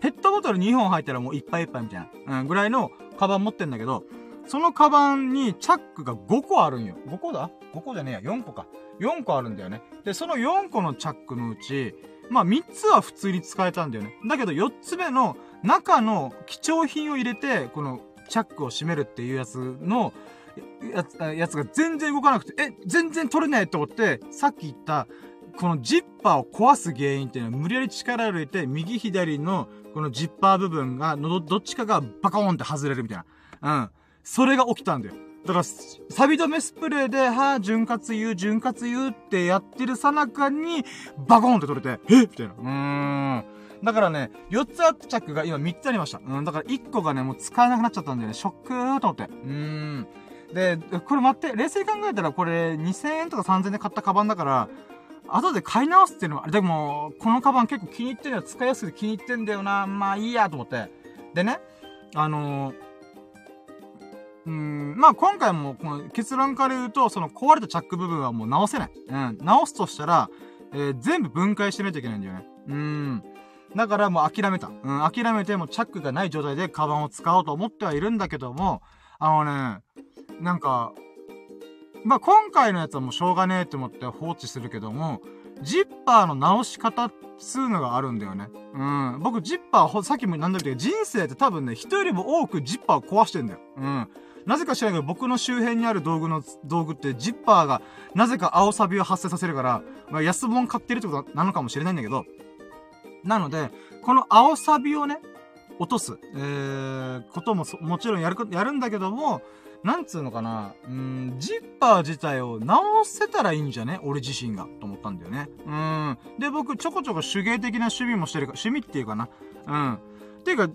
[SPEAKER 1] ペットボトル2本入ったらもういっぱいいっぱいみたいな、うん、ぐらいのカバン持ってんだけど、そのカバンにチャックが5個あるんよ。5個だ ?5 個じゃねえや、4個か。4個あるんだよね。で、その4個のチャックのうち、まあ3つは普通に使えたんだよね。だけど4つ目の中の貴重品を入れて、このチャックを閉めるっていうやつの、や、やつが全然動かなくて、え、全然取れないと思って、さっき言った、このジッパーを壊す原因っていうのは無理やり力を入れて、右左のこのジッパー部分が、のど、どっちかがバカーンって外れるみたいな。うん。それが起きたんだよ。だから、サビ止めスプレーで、はぁ、潤滑油、潤滑油ってやってるさなかに、バコーンって取れて、えみたいな。うーん。だからね、4つあったチャックが今3つありました。うん、だから1個がね、もう使えなくなっちゃったんだよね。ショックーと思って。うーん。で、これ待って、冷静に考えたらこれ2000円とか3000円で買ったカバンだから、後で買い直すっていうのは、でも、このカバン結構気に入ってるよ。使いやすくて気に入ってんだよな。まあいいやと思って。でね、あのー、うん、まあ今回も、この結論から言うと、その壊れたチャック部分はもう直せない。うん、直すとしたら、えー、全部分解してないといけないんだよね。うん。だからもう諦めた。うん、諦めてもチャックがない状態でカバンを使おうと思ってはいるんだけども、あのね、なんか、まあ、今回のやつはもうしょうがねえって思って放置するけども、ジッパーの直し方っつうのがあるんだよね。うん。僕、ジッパー、さっきも何度も言ったけど、人生って多分ね、人よりも多くジッパーを壊してんだよ。うん。なぜか知らないけど、僕の周辺にある道具の、道具って、ジッパーが、なぜか青サビを発生させるから、まあ、安物買ってるってことなのかもしれないんだけど、なので、この青サビをね、落とす、えー、ことももちろんやる、やるんだけども、なんつうのかな、うん、ジッパー自体を直せたらいいんじゃね？俺自身が。と思ったんだよね。うん。で、僕、ちょこちょこ手芸的な趣味もしてるか、趣味っていうかな。うん。っていうか、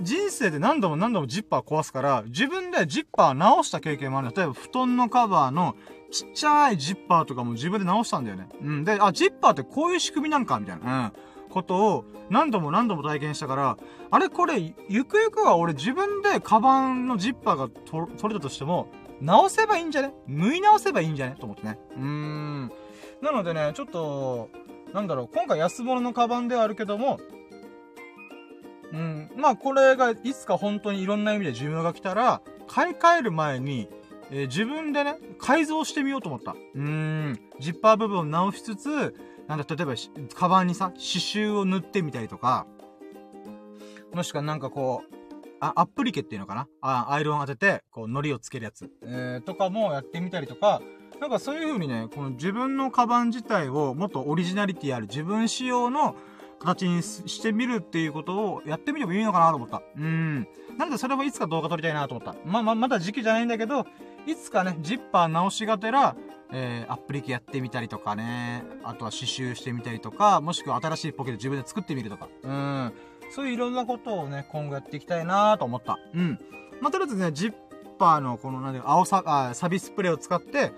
[SPEAKER 1] 人生で何度も何度もジッパー壊すから、自分でジッパー直した経験もある。例えば、布団のカバーのちっちゃいジッパーとかも自分で直したんだよね。うん。で、あ、ジッパーってこういう仕組みなんかみたいな。うん。ことを何度も何度も体験したから、あれこれ、ゆくゆくは俺自分でカバンのジッパーが取れたとしても、直せばいいんじゃね？縫い直せばいいんじゃね？と思ってね。うーん。なのでね、ちょっと、なんだろう、今回安物のカバンではあるけども、うん、まあこれがいつか本当にいろんな意味で寿命が来たら、買い替える前に、えー、自分でね、改造してみようと思った。うーん。ジッパー部分を直しつつ、なんだ、例えば、カバンにさ、刺繍を塗ってみたりとか、もしくはなんかこう、あ、アップリケっていうのかな？あ、アイロン当てて、こう、糊をつけるやつ。えー、とかもやってみたりとか、なんかそういう風にね、この自分のカバン自体をもっとオリジナリティある自分仕様の形にしてみるっていうことをやってみてもいいのかなと思った。うん。なのでそれもいつか動画撮りたいなと思った。まま、まだ時期じゃないんだけど、いつかね、ジッパー直しがてら、えー、アップリケやってみたりとかね、あとは刺繍してみたりとか、もしくは新しいポケット自分で作ってみるとか。うん。そういういろんなことをね、今後やっていきたいなと思った。うん。まあ、とりあえずね、ジッパーのこの、なんで、青さ、あ、サビスプレーを使って、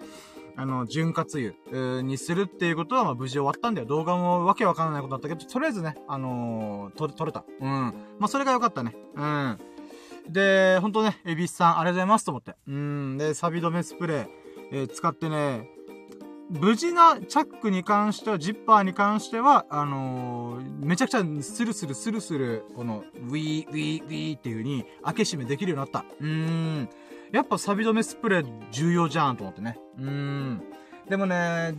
[SPEAKER 1] あの、潤滑油にするっていうことは、ま、無事終わったんだよ。動画もわけわからないことだったけど、とりあえずね、あのー、撮、撮れた。うん。まあ、それが良かったね。うん。で、ほんとね、エビスさん、ありがとうございますと思って。うん。で、サビ止めスプレー、えー、使ってね、無事なチャックに関しては、ジッパーに関しては、あのー、めちゃくちゃスルスルスルスル、この、ウィー、ウィー、ウィーっていう風に、開け閉めできるようになった。うーん。やっぱサビ止めスプレー重要じゃんと思ってね。うーん。でもね、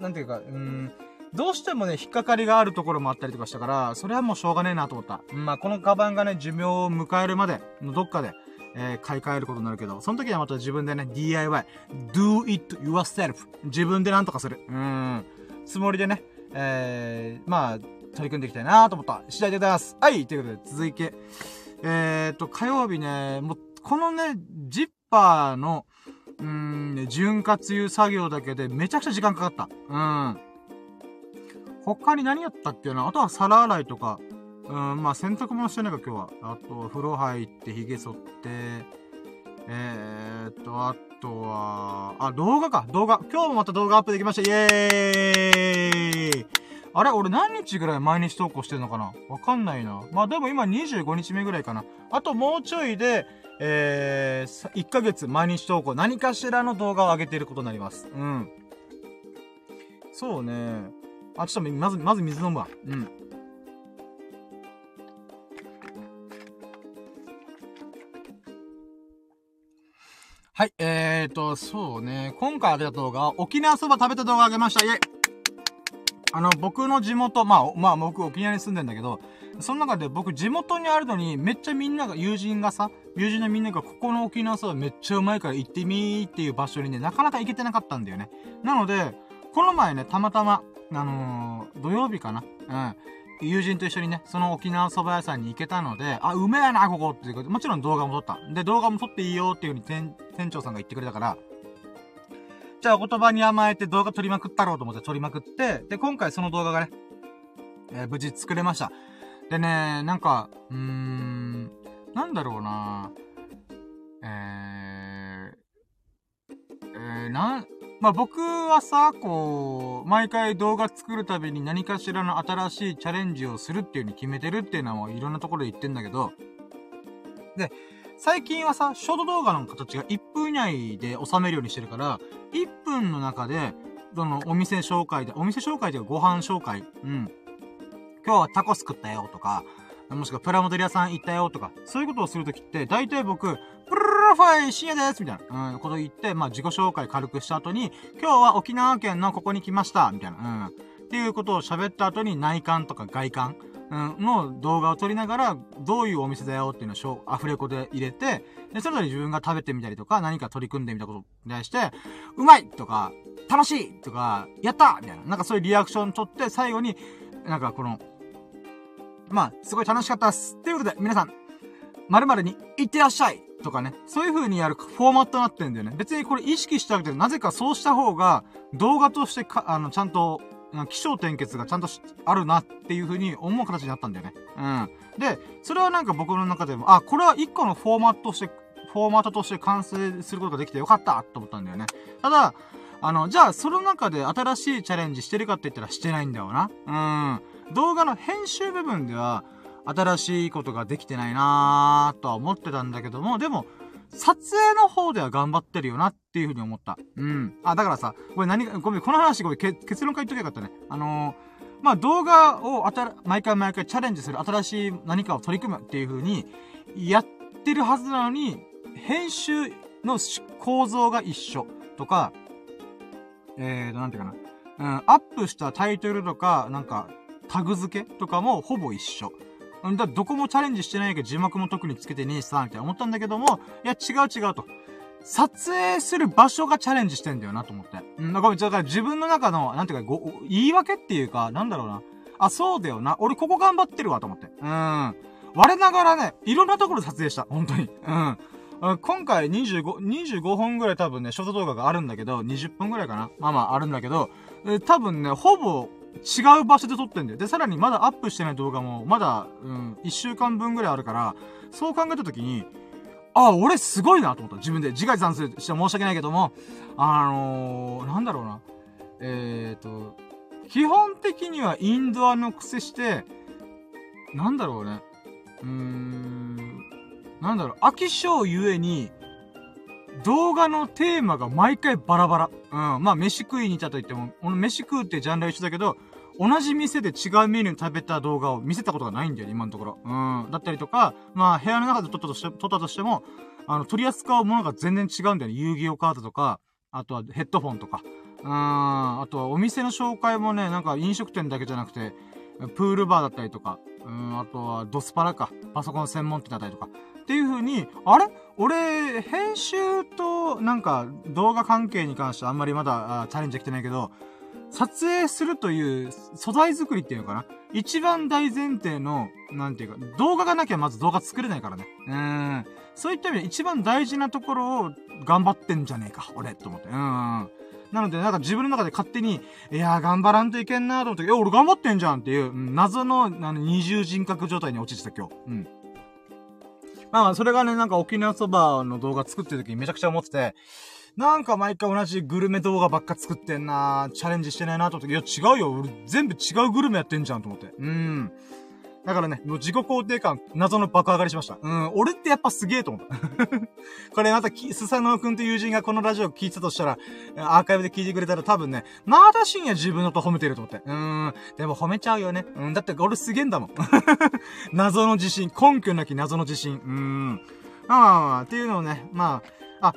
[SPEAKER 1] なんていうか、うーん。どうしてもね、引っかかりがあるところもあったりとかしたから、それはもうしょうがねえなと思った。まあ、このカバンがね、寿命を迎えるまでのどっかで、えー、買い替えることになるけど、その時はまた自分でね、DIY、do it yourself。自分でなんとかする。うん。つもりでね、えー、まあ、取り組んでいきたいなと思った次第でございます。はい、ということで、続いて、えーと、火曜日ね、もう、このね、ジッパーの、うーん、潤滑油作業だけでめちゃくちゃ時間かかった。うん。他に何やったっけな？あとは皿洗いとか、うん、まあ洗濯物してないか今日は。あと、風呂入って髭剃って、えー、っと、あとは、あ、動画か、動画。今日もまた動画アップできました。イエーイあれ？俺何日ぐらい毎日投稿してるのかな？わかんないな。まあでも今25日目ぐらいかな。あともうちょいで、えー、1ヶ月毎日投稿、何かしらの動画を上げていることになります。うん。そうね。あ、ちょっとまず、まず水飲むわ。うん。はい、えーと、そうね。今回あげた動画は、沖縄そば食べた動画あげました。イェイあの、僕の地元、まあ、まあ、僕沖縄に住んでんだけど、その中で僕地元にあるのに、めっちゃみんなが、友人がさ、友人のみんなが、ここの沖縄そばめっちゃうまいから行ってみーっていう場所にね、なかなか行けてなかったんだよね。なので、この前ね、たまたま、あのー、土曜日かな？うん。友人と一緒にね、その沖縄蕎麦屋さんに行けたので、あ、うめえな、ここっていうことで、もちろん動画も撮った。で、動画も撮っていいよっていう風に店、店長さんが言ってくれたから、じゃあお言葉に甘えて動画撮りまくったろうと思って撮りまくって、で、今回その動画がね、えー、無事作れました。でね、なんか、うーん、なんだろうなえー、えー、なん、まあ、僕はさ、こう、毎回動画作るたびに何かしらの新しいチャレンジをするっていう風に決めてるっていうのはいろんなところで言ってんだけど、で、最近はさ、ショート動画の形が1分以内で収めるようにしてるから、1分の中で、その、お店紹介で、お店紹介というかご飯紹介、うん。今日はタコス食ったよとか、もしくはプラモデル屋さん行ったよとか、そういうことをするときって、大体僕、プルルファイ深夜ですみたいな、うん、こと言って、まあ、自己紹介軽くした後に、今日は沖縄県のここに来ましたみたいな、うん。っていうことを喋った後に内観とか外観、うん、の動画を撮りながら、どういうお店だよっていうのをアフレコで入れて、で、それぞれ自分が食べてみたりとか、何か取り組んでみたことに対して、うまいとか、楽しいとか、やったみたいな。なんかそういうリアクション取って、最後に、なんかこの、まあ、すごい楽しかったっす。ということで、皆さん、〇〇に行ってらっしゃいとかね、そういう風にやるフォーマットになってんだよね。別にこれ意識したわけで、なぜかそうした方が、動画としてか、あの、ちゃんと、気象転結がちゃんとあるなっていう風に思う形になったんだよね。うん。で、それはなんか僕の中でも、あ、これは一個のフォーマットとして、フォーマットとして完成することができてよかったと思ったんだよね。ただ、あの、じゃあ、その中で新しいチャレンジしてるかって言ったらしてないんだよな。うん。動画の編集部分では、新しいことができてないなーとは思ってたんだけども、でも、撮影の方では頑張ってるよなっていうふうに思った。うん。あ、だからさ、これ何ごめん、この話ごめん、結論書いときゃよかったね。あのー、まあ、動画をあた毎回毎回チャレンジする、新しい何かを取り組むっていう風に、やってるはずなのに、編集の構造が一緒とか、えーと、なんていうかな。うん、アップしたタイトルとか、なんか、タグ付けとかもほぼ一緒。だどこもチャレンジしてないけど字幕も特につけてねえさ、みたいな思ったんだけども、いや、違う違うと。撮影する場所がチャレンジしてんだよなと思って。うん、だから自分の中の、なんていうか、ご、言い訳っていうか、なんだろうな。あ、そうだよな。俺ここ頑張ってるわと思って。うん。我ながらね、いろんなところ撮影した。本当に。うん。今回25、25本ぐらい多分ね、ショート動画があるんだけど、20分ぐらいかなまあまああるんだけど、多分ね、ほぼ違う場所で撮ってんだよ。で、さらにまだアップしてない動画も、まだ、うん、1週間分ぐらいあるから、そう考えたときに、あ、俺すごいなと思った。自分で。自画自賛するして申し訳ないけども、あのー、なんだろうな。えーと、基本的にはインドアの癖して、なんだろうね。うーん、なんだろう、飽き性ゆえに、動画のテーマが毎回バラバラ。うん。まあ、飯食いに行ったと言っても、俺飯食うってジャンルは一緒だけど、同じ店で違うメニュー食べた動画を見せたことがないんだよ、今のところ。うん。だったりとか、まあ、部屋の中で撮ったとして、撮ったとしても、あの、取り扱うものが全然違うんだよね。遊戯王カードとか、あとはヘッドフォンとか。うん。あとはお店の紹介もね、なんか飲食店だけじゃなくて、プールバーだったりとか、うん、あとはドスパラか。パソコン専門店だったりとか。っていう風に、あれ？俺、編集と、なんか、動画関係に関してあんまりまだチャレンジできてないけど、撮影するという素材作りっていうのかな？一番大前提の、なんていうか、動画がなきゃまず動画作れないからね。うん。そういった意味で一番大事なところを頑張ってんじゃねえか、俺、と思って。うん。なので、なんか自分の中で勝手に、いやー頑張らんといけんなーと思って、いや、俺頑張ってんじゃんっていう、謎の、あの、二重人格状態に落ちてた今日。うん。まあ、それがね、なんか沖縄そばの動画作ってる時にめちゃくちゃ思ってて、なんか毎回同じグルメ動画ばっか作ってんなチャレンジしてないなと思って、いや違うよ、俺全部違うグルメやってんじゃんと思って。うん。だからね、もう自己肯定感、謎の爆上がりしました。うん、俺ってやっぱすげえと思った。*laughs* これまた、スサノオくんという友人がこのラジオ聞いてたとしたら、アーカイブで聞いてくれたら多分ね、まだ深夜自分のと褒めてると思って。うん、でも褒めちゃうよね。うん、だって俺すげえんだもん。*laughs* 謎の自信、根拠なき謎の自信。うん。まあまあまあ、っていうのをね、まあ、あ、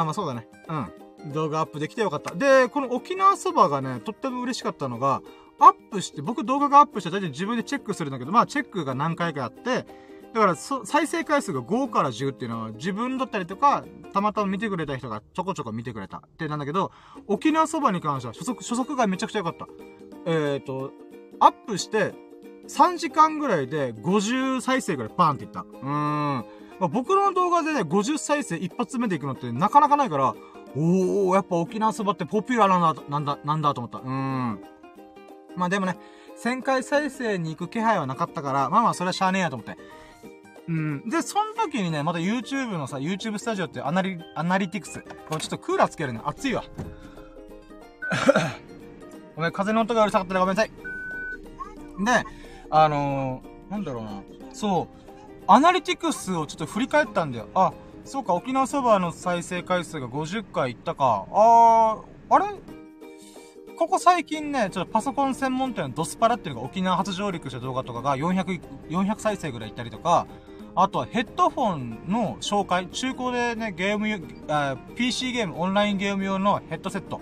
[SPEAKER 1] あ、まあそうだね。うん。動画アップできてよかった。で、この沖縄そばがね、とっても嬉しかったのが、アップして、僕動画がアップして大体自分でチェックするんだけど、まあチェックが何回かあって、だから、再生回数が5から10っていうのは自分だったりとか、たまたま見てくれた人がちょこちょこ見てくれたってなんだけど、沖縄そばに関しては初速、初速がめちゃくちゃ良かった。えっ、ー、と、アップして、3時間ぐらいで50再生ぐらいパーンっていった。うーん。まあ、僕の動画でね、50再生一発目で行くのってなかなかないから、おー、やっぱ沖縄そばってポピュラーなんだ、なんだ、なんだと思った。うーん。まあでもね、1000回再生に行く気配はなかったから、まあまあそれはしゃあねえやと思って。うん。で、その時にね、また YouTube のさ、YouTube スタジオってアナリ、アナリティクス。これちょっとクーラーつけるね。暑いわ。ごめん、風の音がうるさかったらごめんなさい。で、あのー、なんだろうな。そう。アナリティクスをちょっと振り返ったんだよ。あ、そうか、沖縄そばの再生回数が50回いったか。あー、あれここ最近ね、ちょっとパソコン専門店のドスパラっていうのが沖縄初上陸した動画とかが400、400再生ぐらいいったりとか、あとはヘッドフォンの紹介、中古でね、ゲーム、あ PC ゲーム、オンラインゲーム用のヘッドセット。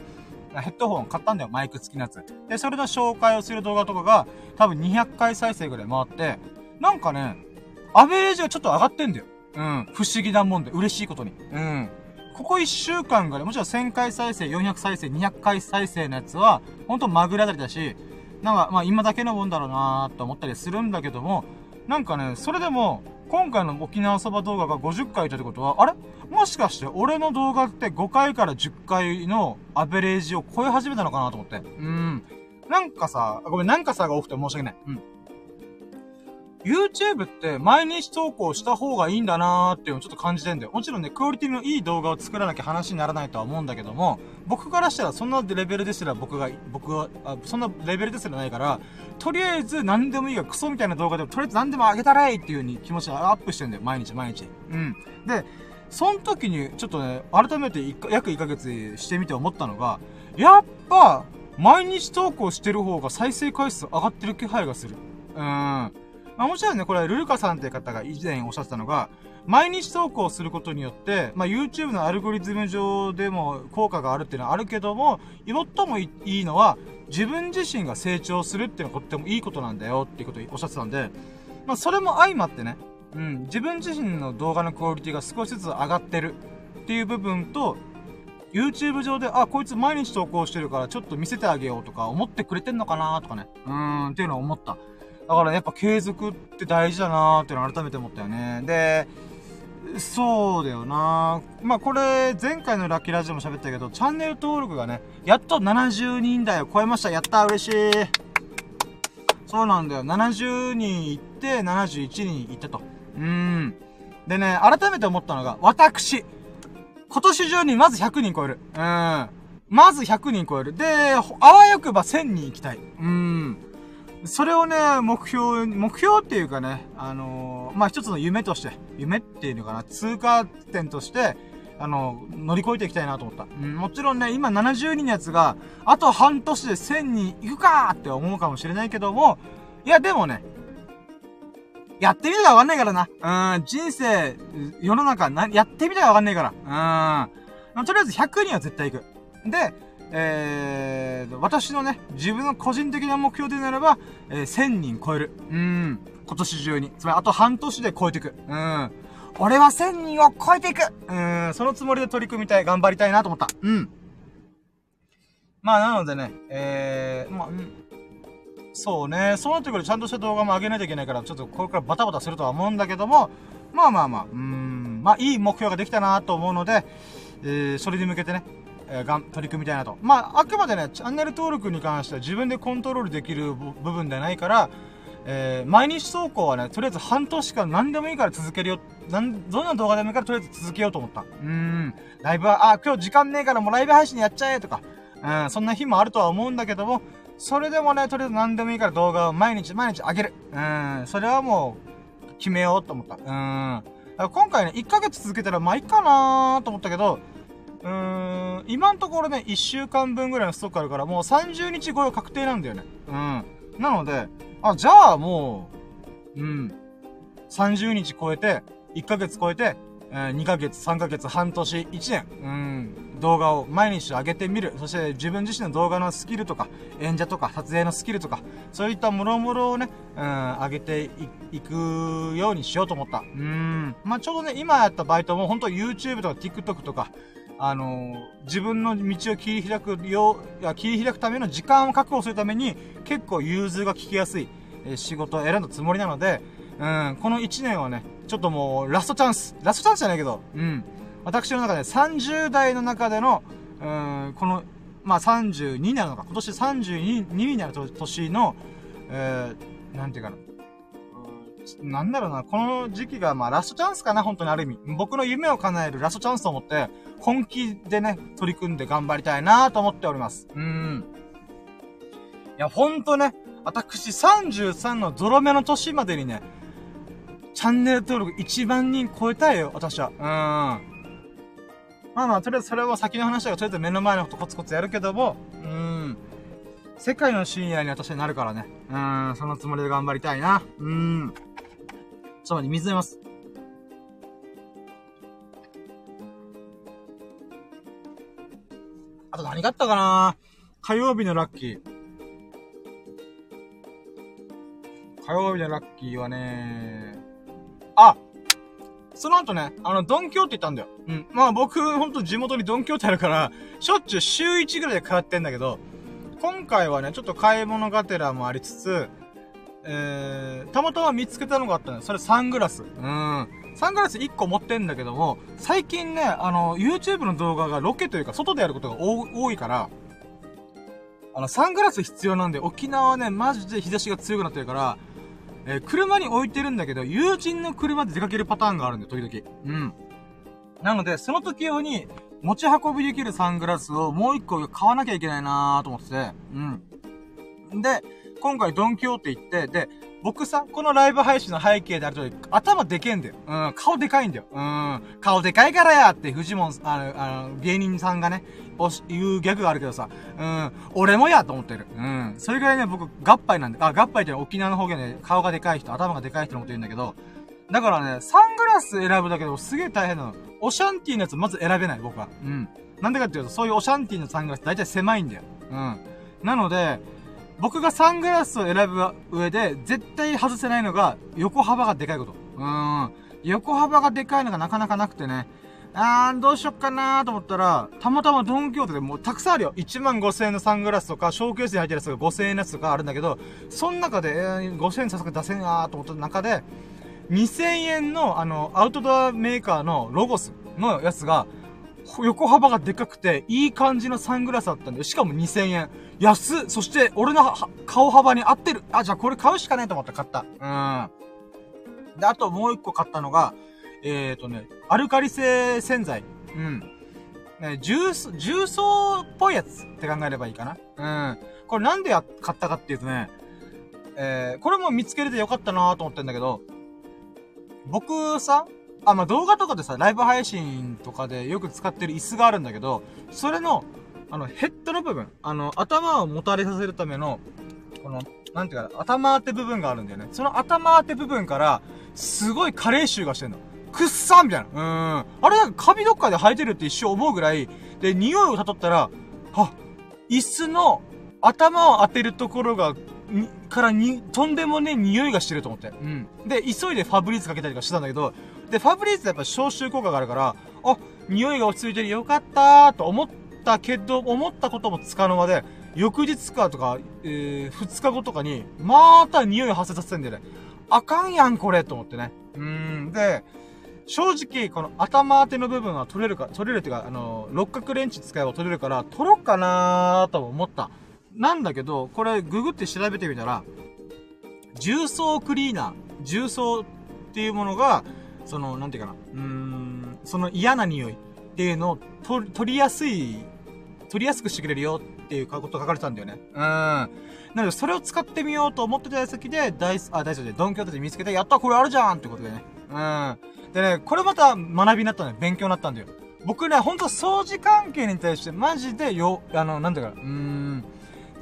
[SPEAKER 1] ヘッドフォン買ったんだよ、マイク付きのやつ。で、それの紹介をする動画とかが、多分200回再生ぐらい回って、なんかね、アベレージがちょっと上がってんだよ。うん。不思議なもんで、嬉しいことに。うん。ここ1週間ぐらい、もちろん1000回再生、400再生、200回再生のやつは、ほんとまぐれあたりだし、なんか、まあ今だけのもんだろうなーと思ったりするんだけども、なんかね、それでも、今回の沖縄そば動画が50回いたってことは、あれ？もしかして俺の動画って5回から10回のアベレージを超え始めたのかなと思って。うん。なんかさ、ごめん、なんかさが多くて申し訳ない。うん。YouTube って毎日投稿した方がいいんだなーっていうのをちょっと感じてんだよ。もちろんね、クオリティのいい動画を作らなきゃ話にならないとは思うんだけども、僕からしたらそんなレベルですら僕が、僕は、あそんなレベルですらないから、とりあえず何でもいいがクソみたいな動画でもとりあえず何でもあげたらいいっていう風に気持ちをアップしてんだよ。毎日毎日。うん。で、その時にちょっとね、改めて約1ヶ月してみて思ったのが、やっぱ、毎日投稿してる方が再生回数上がってる気配がする。うーん。まあもちろんね、これルルカさんっていう方が以前おっしゃってたのが、毎日投稿することによって、まあ YouTube のアルゴリズム上でも効果があるっていうのはあるけども、最もいいのは、自分自身が成長するっていうのはとってもいいことなんだよっていうことをおっしゃってたんで、まあそれも相まってね、うん、自分自身の動画のクオリティが少しずつ上がってるっていう部分と、YouTube 上で、あ、こいつ毎日投稿してるからちょっと見せてあげようとか思ってくれてんのかなとかね。うーん、っていうのを思った。だから、やっぱ継続って大事だなーっていうのを改めて思ったよね。で、そうだよなまあこれ、前回のラッキーラジオも喋ったけど、チャンネル登録がね、やっと70人台を超えました。やった嬉しいそうなんだよ。70人行って、71人行ったと。うーん。でね、改めて思ったのが、私、今年中にまず100人超える。うん。まず100人超える。で、あわよくば1000人行きたい。うん。それをね、目標、目標っていうかね、あのー、まあ、一つの夢として、夢っていうのかな、通過点として、あの、乗り越えていきたいなと思った。うん、もちろんね、今70人のやつが、あと半年で1000人行くかって思うかもしれないけども、いや、でもね、やってみたらわかんないからな。うん、人生、世の中、な、やってみたらわかんないから。うん。とりあえず100人は絶対行く。で、えー、私のね、自分の個人的な目標でならば、えー、1000人超える。うん。今年中に。つまり、あと半年で超えていく。うん。俺は1000人を超えていくうん。そのつもりで取り組みたい、頑張りたいなと思った。うん。まあ、なのでね、えー、まあ、うん。そうね。そうなってくるとちゃんとした動画も上げないといけないから、ちょっとこれからバタバタするとは思うんだけども、まあまあまあ、うん、まあいい目標ができたなと思うので、えー、それに向けてね、えー、がん、取り組みたいなと。まあ、あくまでね、チャンネル登録に関しては自分でコントロールできる部分ではないから、えー、毎日投稿はね、とりあえず半年間何でもいいから続けるよ。なん、どんな動画でもいいからとりあえず続けようと思った。うん。ライブは、あ、今日時間ねえからもうライブ配信やっちゃえとか、うん、そんな日もあるとは思うんだけども、それでもね、とりあえず何でもいいから動画を毎日毎日上げる。うん。それはもう、決めようと思った。うん。今回ね、1ヶ月続けたら、まあいいかなと思ったけど、うーん、今のところね、1週間分ぐらいのストックあるから、もう30日超え確定なんだよね。うん。なので、あ、じゃあもう、うん。30日超えて、1ヶ月超えて、えー、2ヶ月、3ヶ月、半年、1年、うん、動画を毎日上げてみる。そして自分自身の動画のスキルとか、演者とか、撮影のスキルとか、そういったもろもろをね、うん、上げていくようにしようと思った。うん。まあ、ちょうどね、今やったバイトも、本当 YouTube とか TikTok とか、あの、自分の道を切り開くよう、切り開くための時間を確保するために、結構融通が効きやすい、え、仕事を選んだつもりなので、うん、この1年はね、ちょっともう、ラストチャンス。ラストチャンスじゃないけど、うん。私の中で30代の中での、うん、この、まあ、32になるのか、今年32になる年の、えー、なんていうかな。なんだろうな、この時期が、まあ、ラストチャンスかな、本当にある意味。僕の夢を叶えるラストチャンスと思って、本気でね、取り組んで頑張りたいなと思っております。うん。いや、ほんとね、私33のゾロ目の年までにね、チャンネル登録1万人超えたいよ、私は。うん。まあまあ、とりあえずそれは先の話だから、とりあえず目の前のことコツコツやるけども、うん。世界の深夜に私はなるからね。うん、そのつもりで頑張りたいな。うん。ちょっと待って、水飲みます。あと何があったかな？火曜日のラッキー。火曜日のラッキーはねあその後ね、あの、ドンキョーって言ったんだよ。うん。まあ僕、ほんと地元にドンキョーってあるから、しょっちゅう週1ぐらいで通ってんだけど、今回はね、ちょっと買い物がてらもありつつ、えー、たまたま見つけたのがあったのよ。それサングラス。うん。サングラス1個持ってんだけども、最近ね、あの、YouTube の動画がロケというか、外でやることが多いから、あの、サングラス必要なんで、沖縄はね、マジで日差しが強くなってるから、えー、車に置いてるんだけど、友人の車で出かけるパターンがあるんだよ、時々。うん。なので、その時用に、持ち運びできるサングラスをもう一個買わなきゃいけないなーと思ってて、うん。で、今回ドンキョーって行って、で、僕さ、このライブ配信の背景である通り、頭でけえんだよ。うん、顔でかいんだよ。うん、顔でかいからやって、フジモン、あの、あの、芸人さんがね、おし、言うギャグがあるけどさ、うん、俺もやと思ってる。うん。それぐらいね、僕、合杯なんで、あ、合杯って沖縄の方言で、顔がでかい人、頭がでかい人のこと言うんだけど、だからね、サングラス選ぶだけでもすげえ大変なの。オシャンティーのやつまず選べない、僕は。うん。なんでかっていうと、そういうオシャンティーのサングラス大体狭いんだよ。うん。なので、僕がサングラスを選ぶ上で、絶対外せないのが、横幅がでかいこと。うーん。横幅がでかいのがなかなかなくてね。あー、どうしよっかなーと思ったら、たまたまドンキョーテでもうたくさんあるよ。1万5千円のサングラスとか、ショーケースに入ってるやつが5千円のやつとかあるんだけど、その中で、えー、5千円さすが出せんなーと思った中で、2000円の、あの、アウトドアメーカーのロゴスのやつが、横幅がでかくて、いい感じのサングラスだったんで、しかも2000円。安そして、俺の顔幅に合ってるあ、じゃあこれ買うしかねえと思って買った。うん。で、あともう一個買ったのが、えーとね、アルカリ性洗剤。うん。ね、重曹、重曹っぽいやつって考えればいいかな。うん。これなんで、買ったかっていうとね、えー、これも見つけれてよかったなと思ってんだけど、僕さ、あ、まあ、動画とかでさ、ライブ配信とかでよく使ってる椅子があるんだけど、それの、あの、ヘッドの部分、あの、頭をもたれさせるための、この、なんていうか、頭当て部分があるんだよね。その頭当て部分から、すごい加齢臭がしてんの。くっさんみたいな。うん。あれなんかカビどっかで生えてるって一生思うぐらい、で、匂いをたとったら、は、椅子の頭を当てるところが、に、からに、とんでもね匂いがしてると思って。うん。で、急いでファブリーズかけたりとかしてたんだけど、で、ファブリーズってやっぱ消臭効果があるから、あ、匂いが落ち着いてるよかったと思ったけど、思ったこともつかの間で、翌日かとか、えー、2日後とかに、また匂いを発生させてんだよね。あかんやん、これと思ってね。うん。で、正直、この頭当ての部分は取れるか、取れるっていうか、あの、六角レンチ使えば取れるから、取ろっかなーと思った。なんだけど、これ、ググって調べてみたら、重曹クリーナー、重曹っていうものが、その、なんていうかな、うーん、その嫌な匂いっていうのを取、取りやすい、取りやすくしてくれるよっていうこと書かれてたんだよね。うん。なので、それを使ってみようと思ってた矢先で、ダイス、あ、ダイソーでドンキョーテで見つけて、やったこれあるじゃんってことでね。うん。でね、これまた学びになったね。勉強になったんだよ。僕ね、ほんと掃除関係に対してマジでよ、あの、なんていうか、うーん、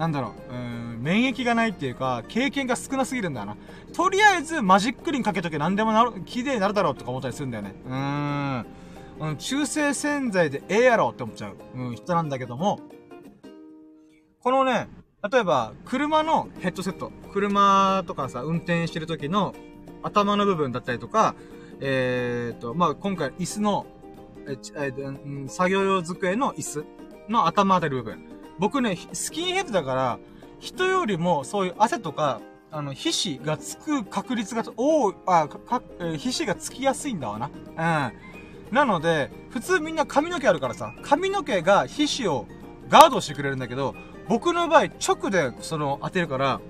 [SPEAKER 1] なんだろう、うん、免疫がないっていうか、経験が少なすぎるんだよな。とりあえず、マジックリンかけとけ何でもなる、綺麗になるだろうとか思ったりするんだよね。うーん。うん、中性洗剤でええやろって思っちゃう、うん、人なんだけども、このね、例えば、車のヘッドセット。车とかさ、運転してる時の頭の部分だったりとか、えーと、まあ、今回椅子の、え、え、うん、作業用机の椅子の頭当たる部分。僕ね、スキンヘッドだから、人よりもそういう汗とか、あの、皮脂がつく確率が多い、あ、か、え皮脂がつきやすいんだわな。うん。なので、普通みんな髪の毛あるからさ、髪の毛が皮脂をガードしてくれるんだけど、僕の場合直でその当てるから、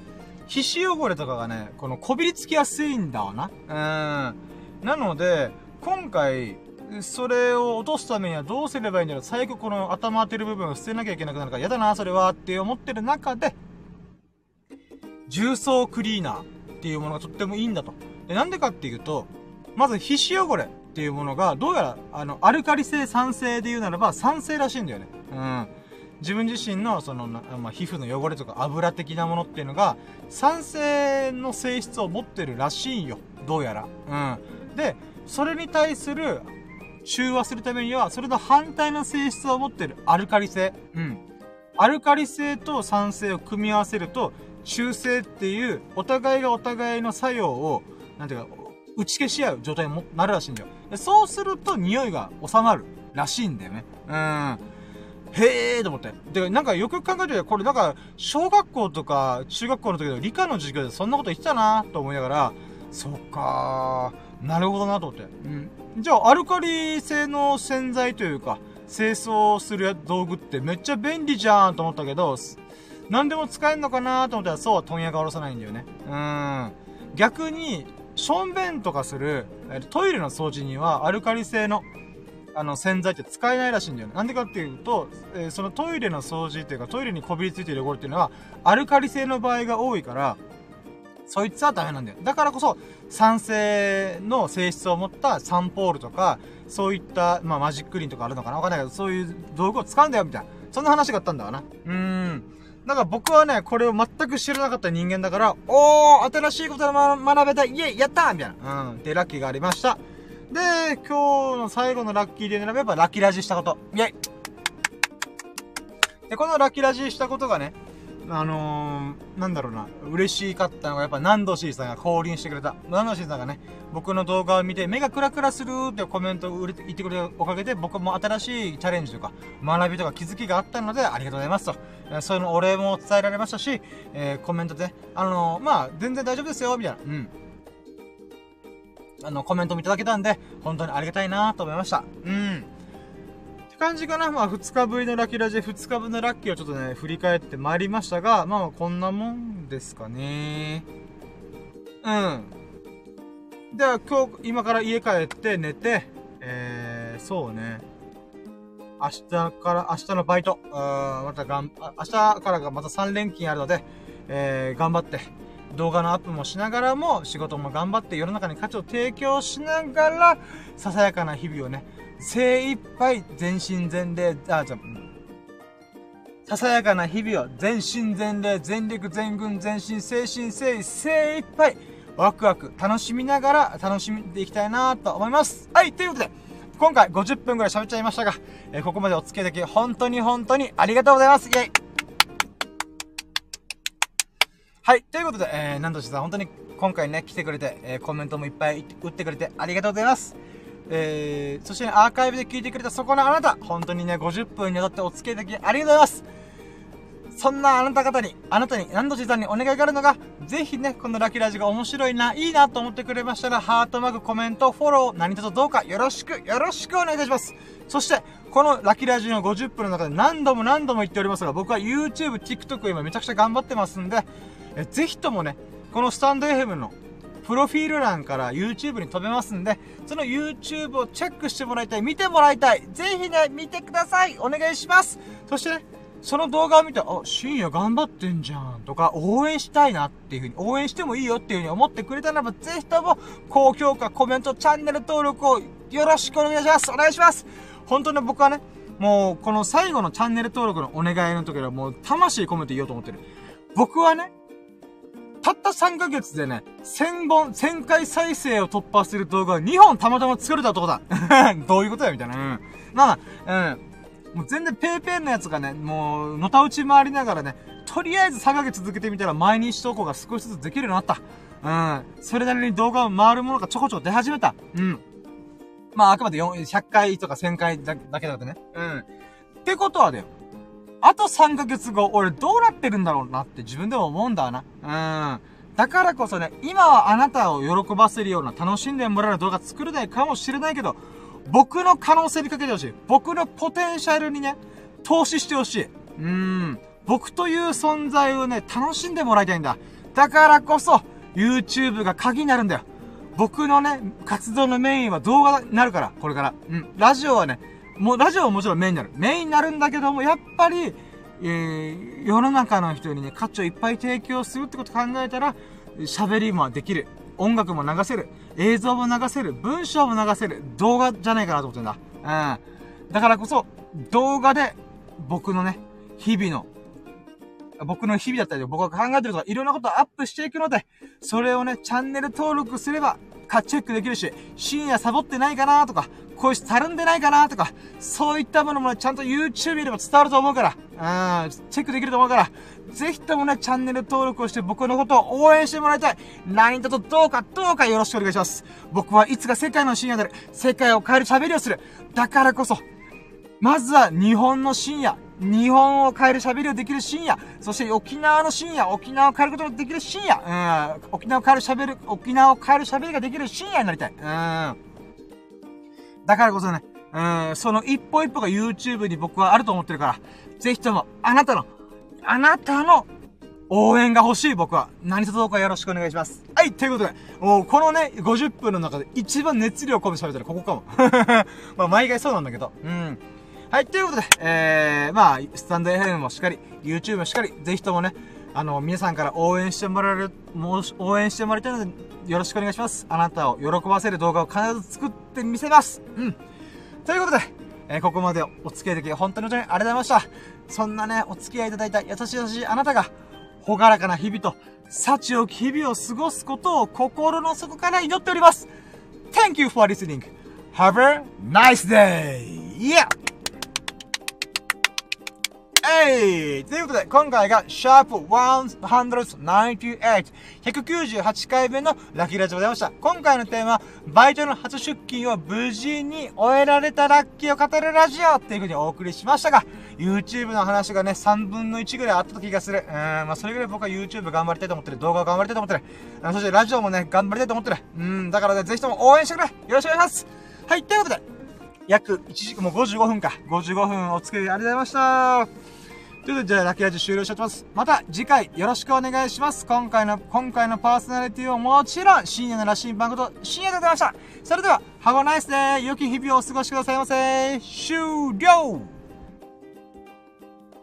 [SPEAKER 1] 皮脂汚れとかがね、このこびりつきやすいんだわな。うん。なので、今回、それを落とすためにはどうすればいいんだろう最悪この頭当てる部分を捨てなきゃいけなくなるから嫌だな、それはって思ってる中で、重曹クリーナーっていうものがとってもいいんだと。で、なんでかっていうと、まず皮脂汚れっていうものが、どうやら、あの、アルカリ性酸性で言うならば酸性らしいんだよね。うん。自分自身の、その、まあ、皮膚の汚れとか油的なものっていうのが、酸性の性質を持ってるらしいよ。どうやら。うん。で、それに対する中和するためには、それと反対の性質を持ってるアルカリ性。うん。アルカリ性と酸性を組み合わせると、中性っていう、お互いがお互いの作用を、なんていうか、打ち消し合う状態になるらしいんだよ。そうすると匂いが収まるらしいんだよね。うん。へえーと思って。で、なんかよく考えてこれなんか、小学校とか中学校の時の理科の授業でそんなこと言ってたなと思いながら、そっかー、なるほどなと思って。うん。じゃあ、アルカリ性の洗剤というか、清掃する道具ってめっちゃ便利じゃんと思ったけど、何でも使えんのかなと思ったら、そうは問屋が下ろさないんだよね。うん。逆に、しょんべんとかする、トイレの掃除にはアルカリ性の、あの、洗剤って使えないらしいんだよね。なんでかっていうと、えー、そのトイレの掃除っていうか、トイレにこびりついてる汚れっていうのは、アルカリ性の場合が多いから、そいつはダメなんだよ。だからこそ、酸性の性質を持ったサンポールとか、そういった、まあ、マジックリンとかあるのかな？わかんないけど、そういう道具を使うんだよ、みたいな。そんな話があったんだわな。うーん。だから僕はね、これを全く知らなかった人間だから、おー新しいことを学べたイェイやったみたいな。うん。で、ラッキーがありました。で、今日の最後のラッキーで選べばラッキーラジしたこと。イェイで、このラッキーラジしたことがね、あのー、なんだろうな、嬉しかったのがやっぱナンドシーさんが降臨してくれた。ナンドシーさんがね、僕の動画を見て、目がクラクラするってコメントを言ってくれたおかげで、僕も新しいチャレンジとか、学びとか気づきがあったので、ありがとうございますと。そのお礼も伝えられましたし、えー、コメントで、あのー、まあ、全然大丈夫ですよ、みたいな。うん。あの、コメントもいただけたんで、本当にありがたいなと思いました。うん。感じかな。まあ、2日ぶりのラッキーラジで2日分のラッキーをちょっとね、振り返ってまいりましたが、まあ、こんなもんですかね。うん。では、今日、今から家帰って寝て、えー、そうね。明日から、明日のバイト、あまたがん、明日からがまた3連勤あるので、えー、頑張って、動画のアップもしながらも、仕事も頑張って世の中に価値を提供しながら、ささやかな日々をね、精一杯全身全霊、あ、じゃ、ささやかな日々を全身全霊、全力全軍全身精神精意精一杯ワクワク楽しみながら楽しんでいきたいなと思います。はい、ということで、今回50分くらい喋っちゃいましたが、えー、ここまでお付き合いだけ本当に本当にありがとうございます。イェイはい、ということで、えー、なんとしさん本当に今回ね、来てくれて、えー、コメントもいっぱい打ってくれてありがとうございます。えー、そしてね、アーカイブで聞いてくれたそこのあなた、本当にね、50分にわたってお付き合いいただきありがとうございます。そんなあなた方に、あなたに、何度しさんにお願いがあるのが、ぜひね、このラキーラジが面白いな、いいなと思ってくれましたら、ハートマーク、コメント、フォロー、何卒どうかよろしく、よろしくお願いいたします。そして、このラキーラジの50分の中で何度も何度も言っておりますが、僕は YouTube、TikTok 今めちゃくちゃ頑張ってますんで、えぜひともね、このスタンド FM のプロフィール欄から YouTube に飛べますんで、その YouTube をチェックしてもらいたい、見てもらいたい。ぜひね、見てください。お願いします。そしてね、その動画を見て、あ、深夜頑張ってんじゃん。とか、応援したいなっていう風に、応援してもいいよっていう風に思ってくれたならば、ぜひとも、高評価、コメント、チャンネル登録をよろしくお願いします。お願いします。本当に僕はね、もう、この最後のチャンネル登録のお願いの時はもう、魂込めて言おうと思ってる。僕はね、たった3ヶ月でね、1000本、1000回再生を突破する動画を2本たまたま作れた男だ。*laughs* どういうことやみたいな。うん。まあ、うん。もう全然ペーペーのやつがね、もう、のたうち回りながらね、とりあえず3ヶ月続けてみたら毎日投稿が少しずつできるようになった。うん。それなりに動画を回るものがちょこちょこ出始めた。うん。まあ、あくまで100回とか1000回だけだってね。うん。ってことはだよ。あと3ヶ月後、俺どうなってるんだろうなって自分でも思うんだな。うん。だからこそね、今はあなたを喜ばせるような楽しんでもらえる動画作れないかもしれないけど、僕の可能性にかけてほしい。僕のポテンシャルにね、投資してほしい。うん。僕という存在をね、楽しんでもらいたいんだ。だからこそ、YouTube が鍵になるんだよ。僕のね、活動のメインは動画になるから、これから。うん。ラジオはね、もうラジオはもちろんメインになる。メインになるんだけども、やっぱり、えー、世の中の人にね、価値をいっぱい提供するってこと考えたら、喋りもできる。音楽も流せる。映像も流せる。文章も流せる。動画じゃないかなと思ってんだ。うん。だからこそ、動画で、僕のね、日々の、僕の日々だったり、僕が考えてるとか、いろんなことをアップしていくので、それをね、チャンネル登録すれば、か、チェックできるし、深夜サボってないかなとか、こいつたるんでないかなとか、そういったものもねちゃんと YouTube でも伝わると思うから、うん、チェックできると思うから、ぜひともね、チャンネル登録をして僕のことを応援してもらいたい。何とどうかどうかよろしくお願いします。僕はいつか世界の深夜である。世界を変える喋りをする。だからこそ、まずは日本の深夜、日本を変える喋りをできる深夜、そして沖縄の深夜、沖縄を変えることができる深夜、うん、沖縄を変える喋る、沖縄を変える喋りができる深夜になりたい。うん。だからこそね、うん、その一歩一歩が YouTube に僕はあると思ってるから、ぜひとも、あなたの、あなたの応援が欲しい僕は、何卒どうかよろしくお願いします。はい、ということで、もうこのね、50分の中で一番熱量込めて喋ったらここかも。*laughs* まあ、毎回そうなんだけど、うん。はい、ということで、えー、まあ、スタンド FM もしっかり、YouTube もしっかり、ぜひともね、あの、皆さんから応援してもらえる、もう、応援してもらいたいので、よろしくお願いします。あなたを喜ばせる動画を必ず作ってみせます。うん。ということで、えー、ここまでお付き合いでき本当に本当にありがとうございました。そんなね、お付き合いいただいた優しい優しいあなたが、ほがらかな日々と、幸を日々を過ごすことを心の底から祈っております。Thank you for listening. Have a nice day! Yeah! えいということで、今回が、シャープ198、198回目のラッキーラジオでございました。今回のテーマは、バイトの初出勤を無事に終えられたラッキーを語るラジオっていう風にお送りしましたが、YouTube の話がね、3分の1ぐらいあった気がする。うん、まあそれぐらい僕は YouTube 頑張りたいと思ってる。動画を頑張りたいと思ってる。そしてラジオもね、頑張りたいと思ってる。うん、だからね、ぜひとも応援してくれよろしくお願いしますはい、ということで、約1時間、もう55分か。55分お付き合いありがとうございました。ということで、じゃあ、ラッキーラジ終了しちゃってます。また次回よろしくお願いします。今回の、今回のパーソナリティはもちろん、深夜の羅針盤こと、深夜でございました。それでは、ハゴナイスで良き日々をお過ごしくださいませ。終了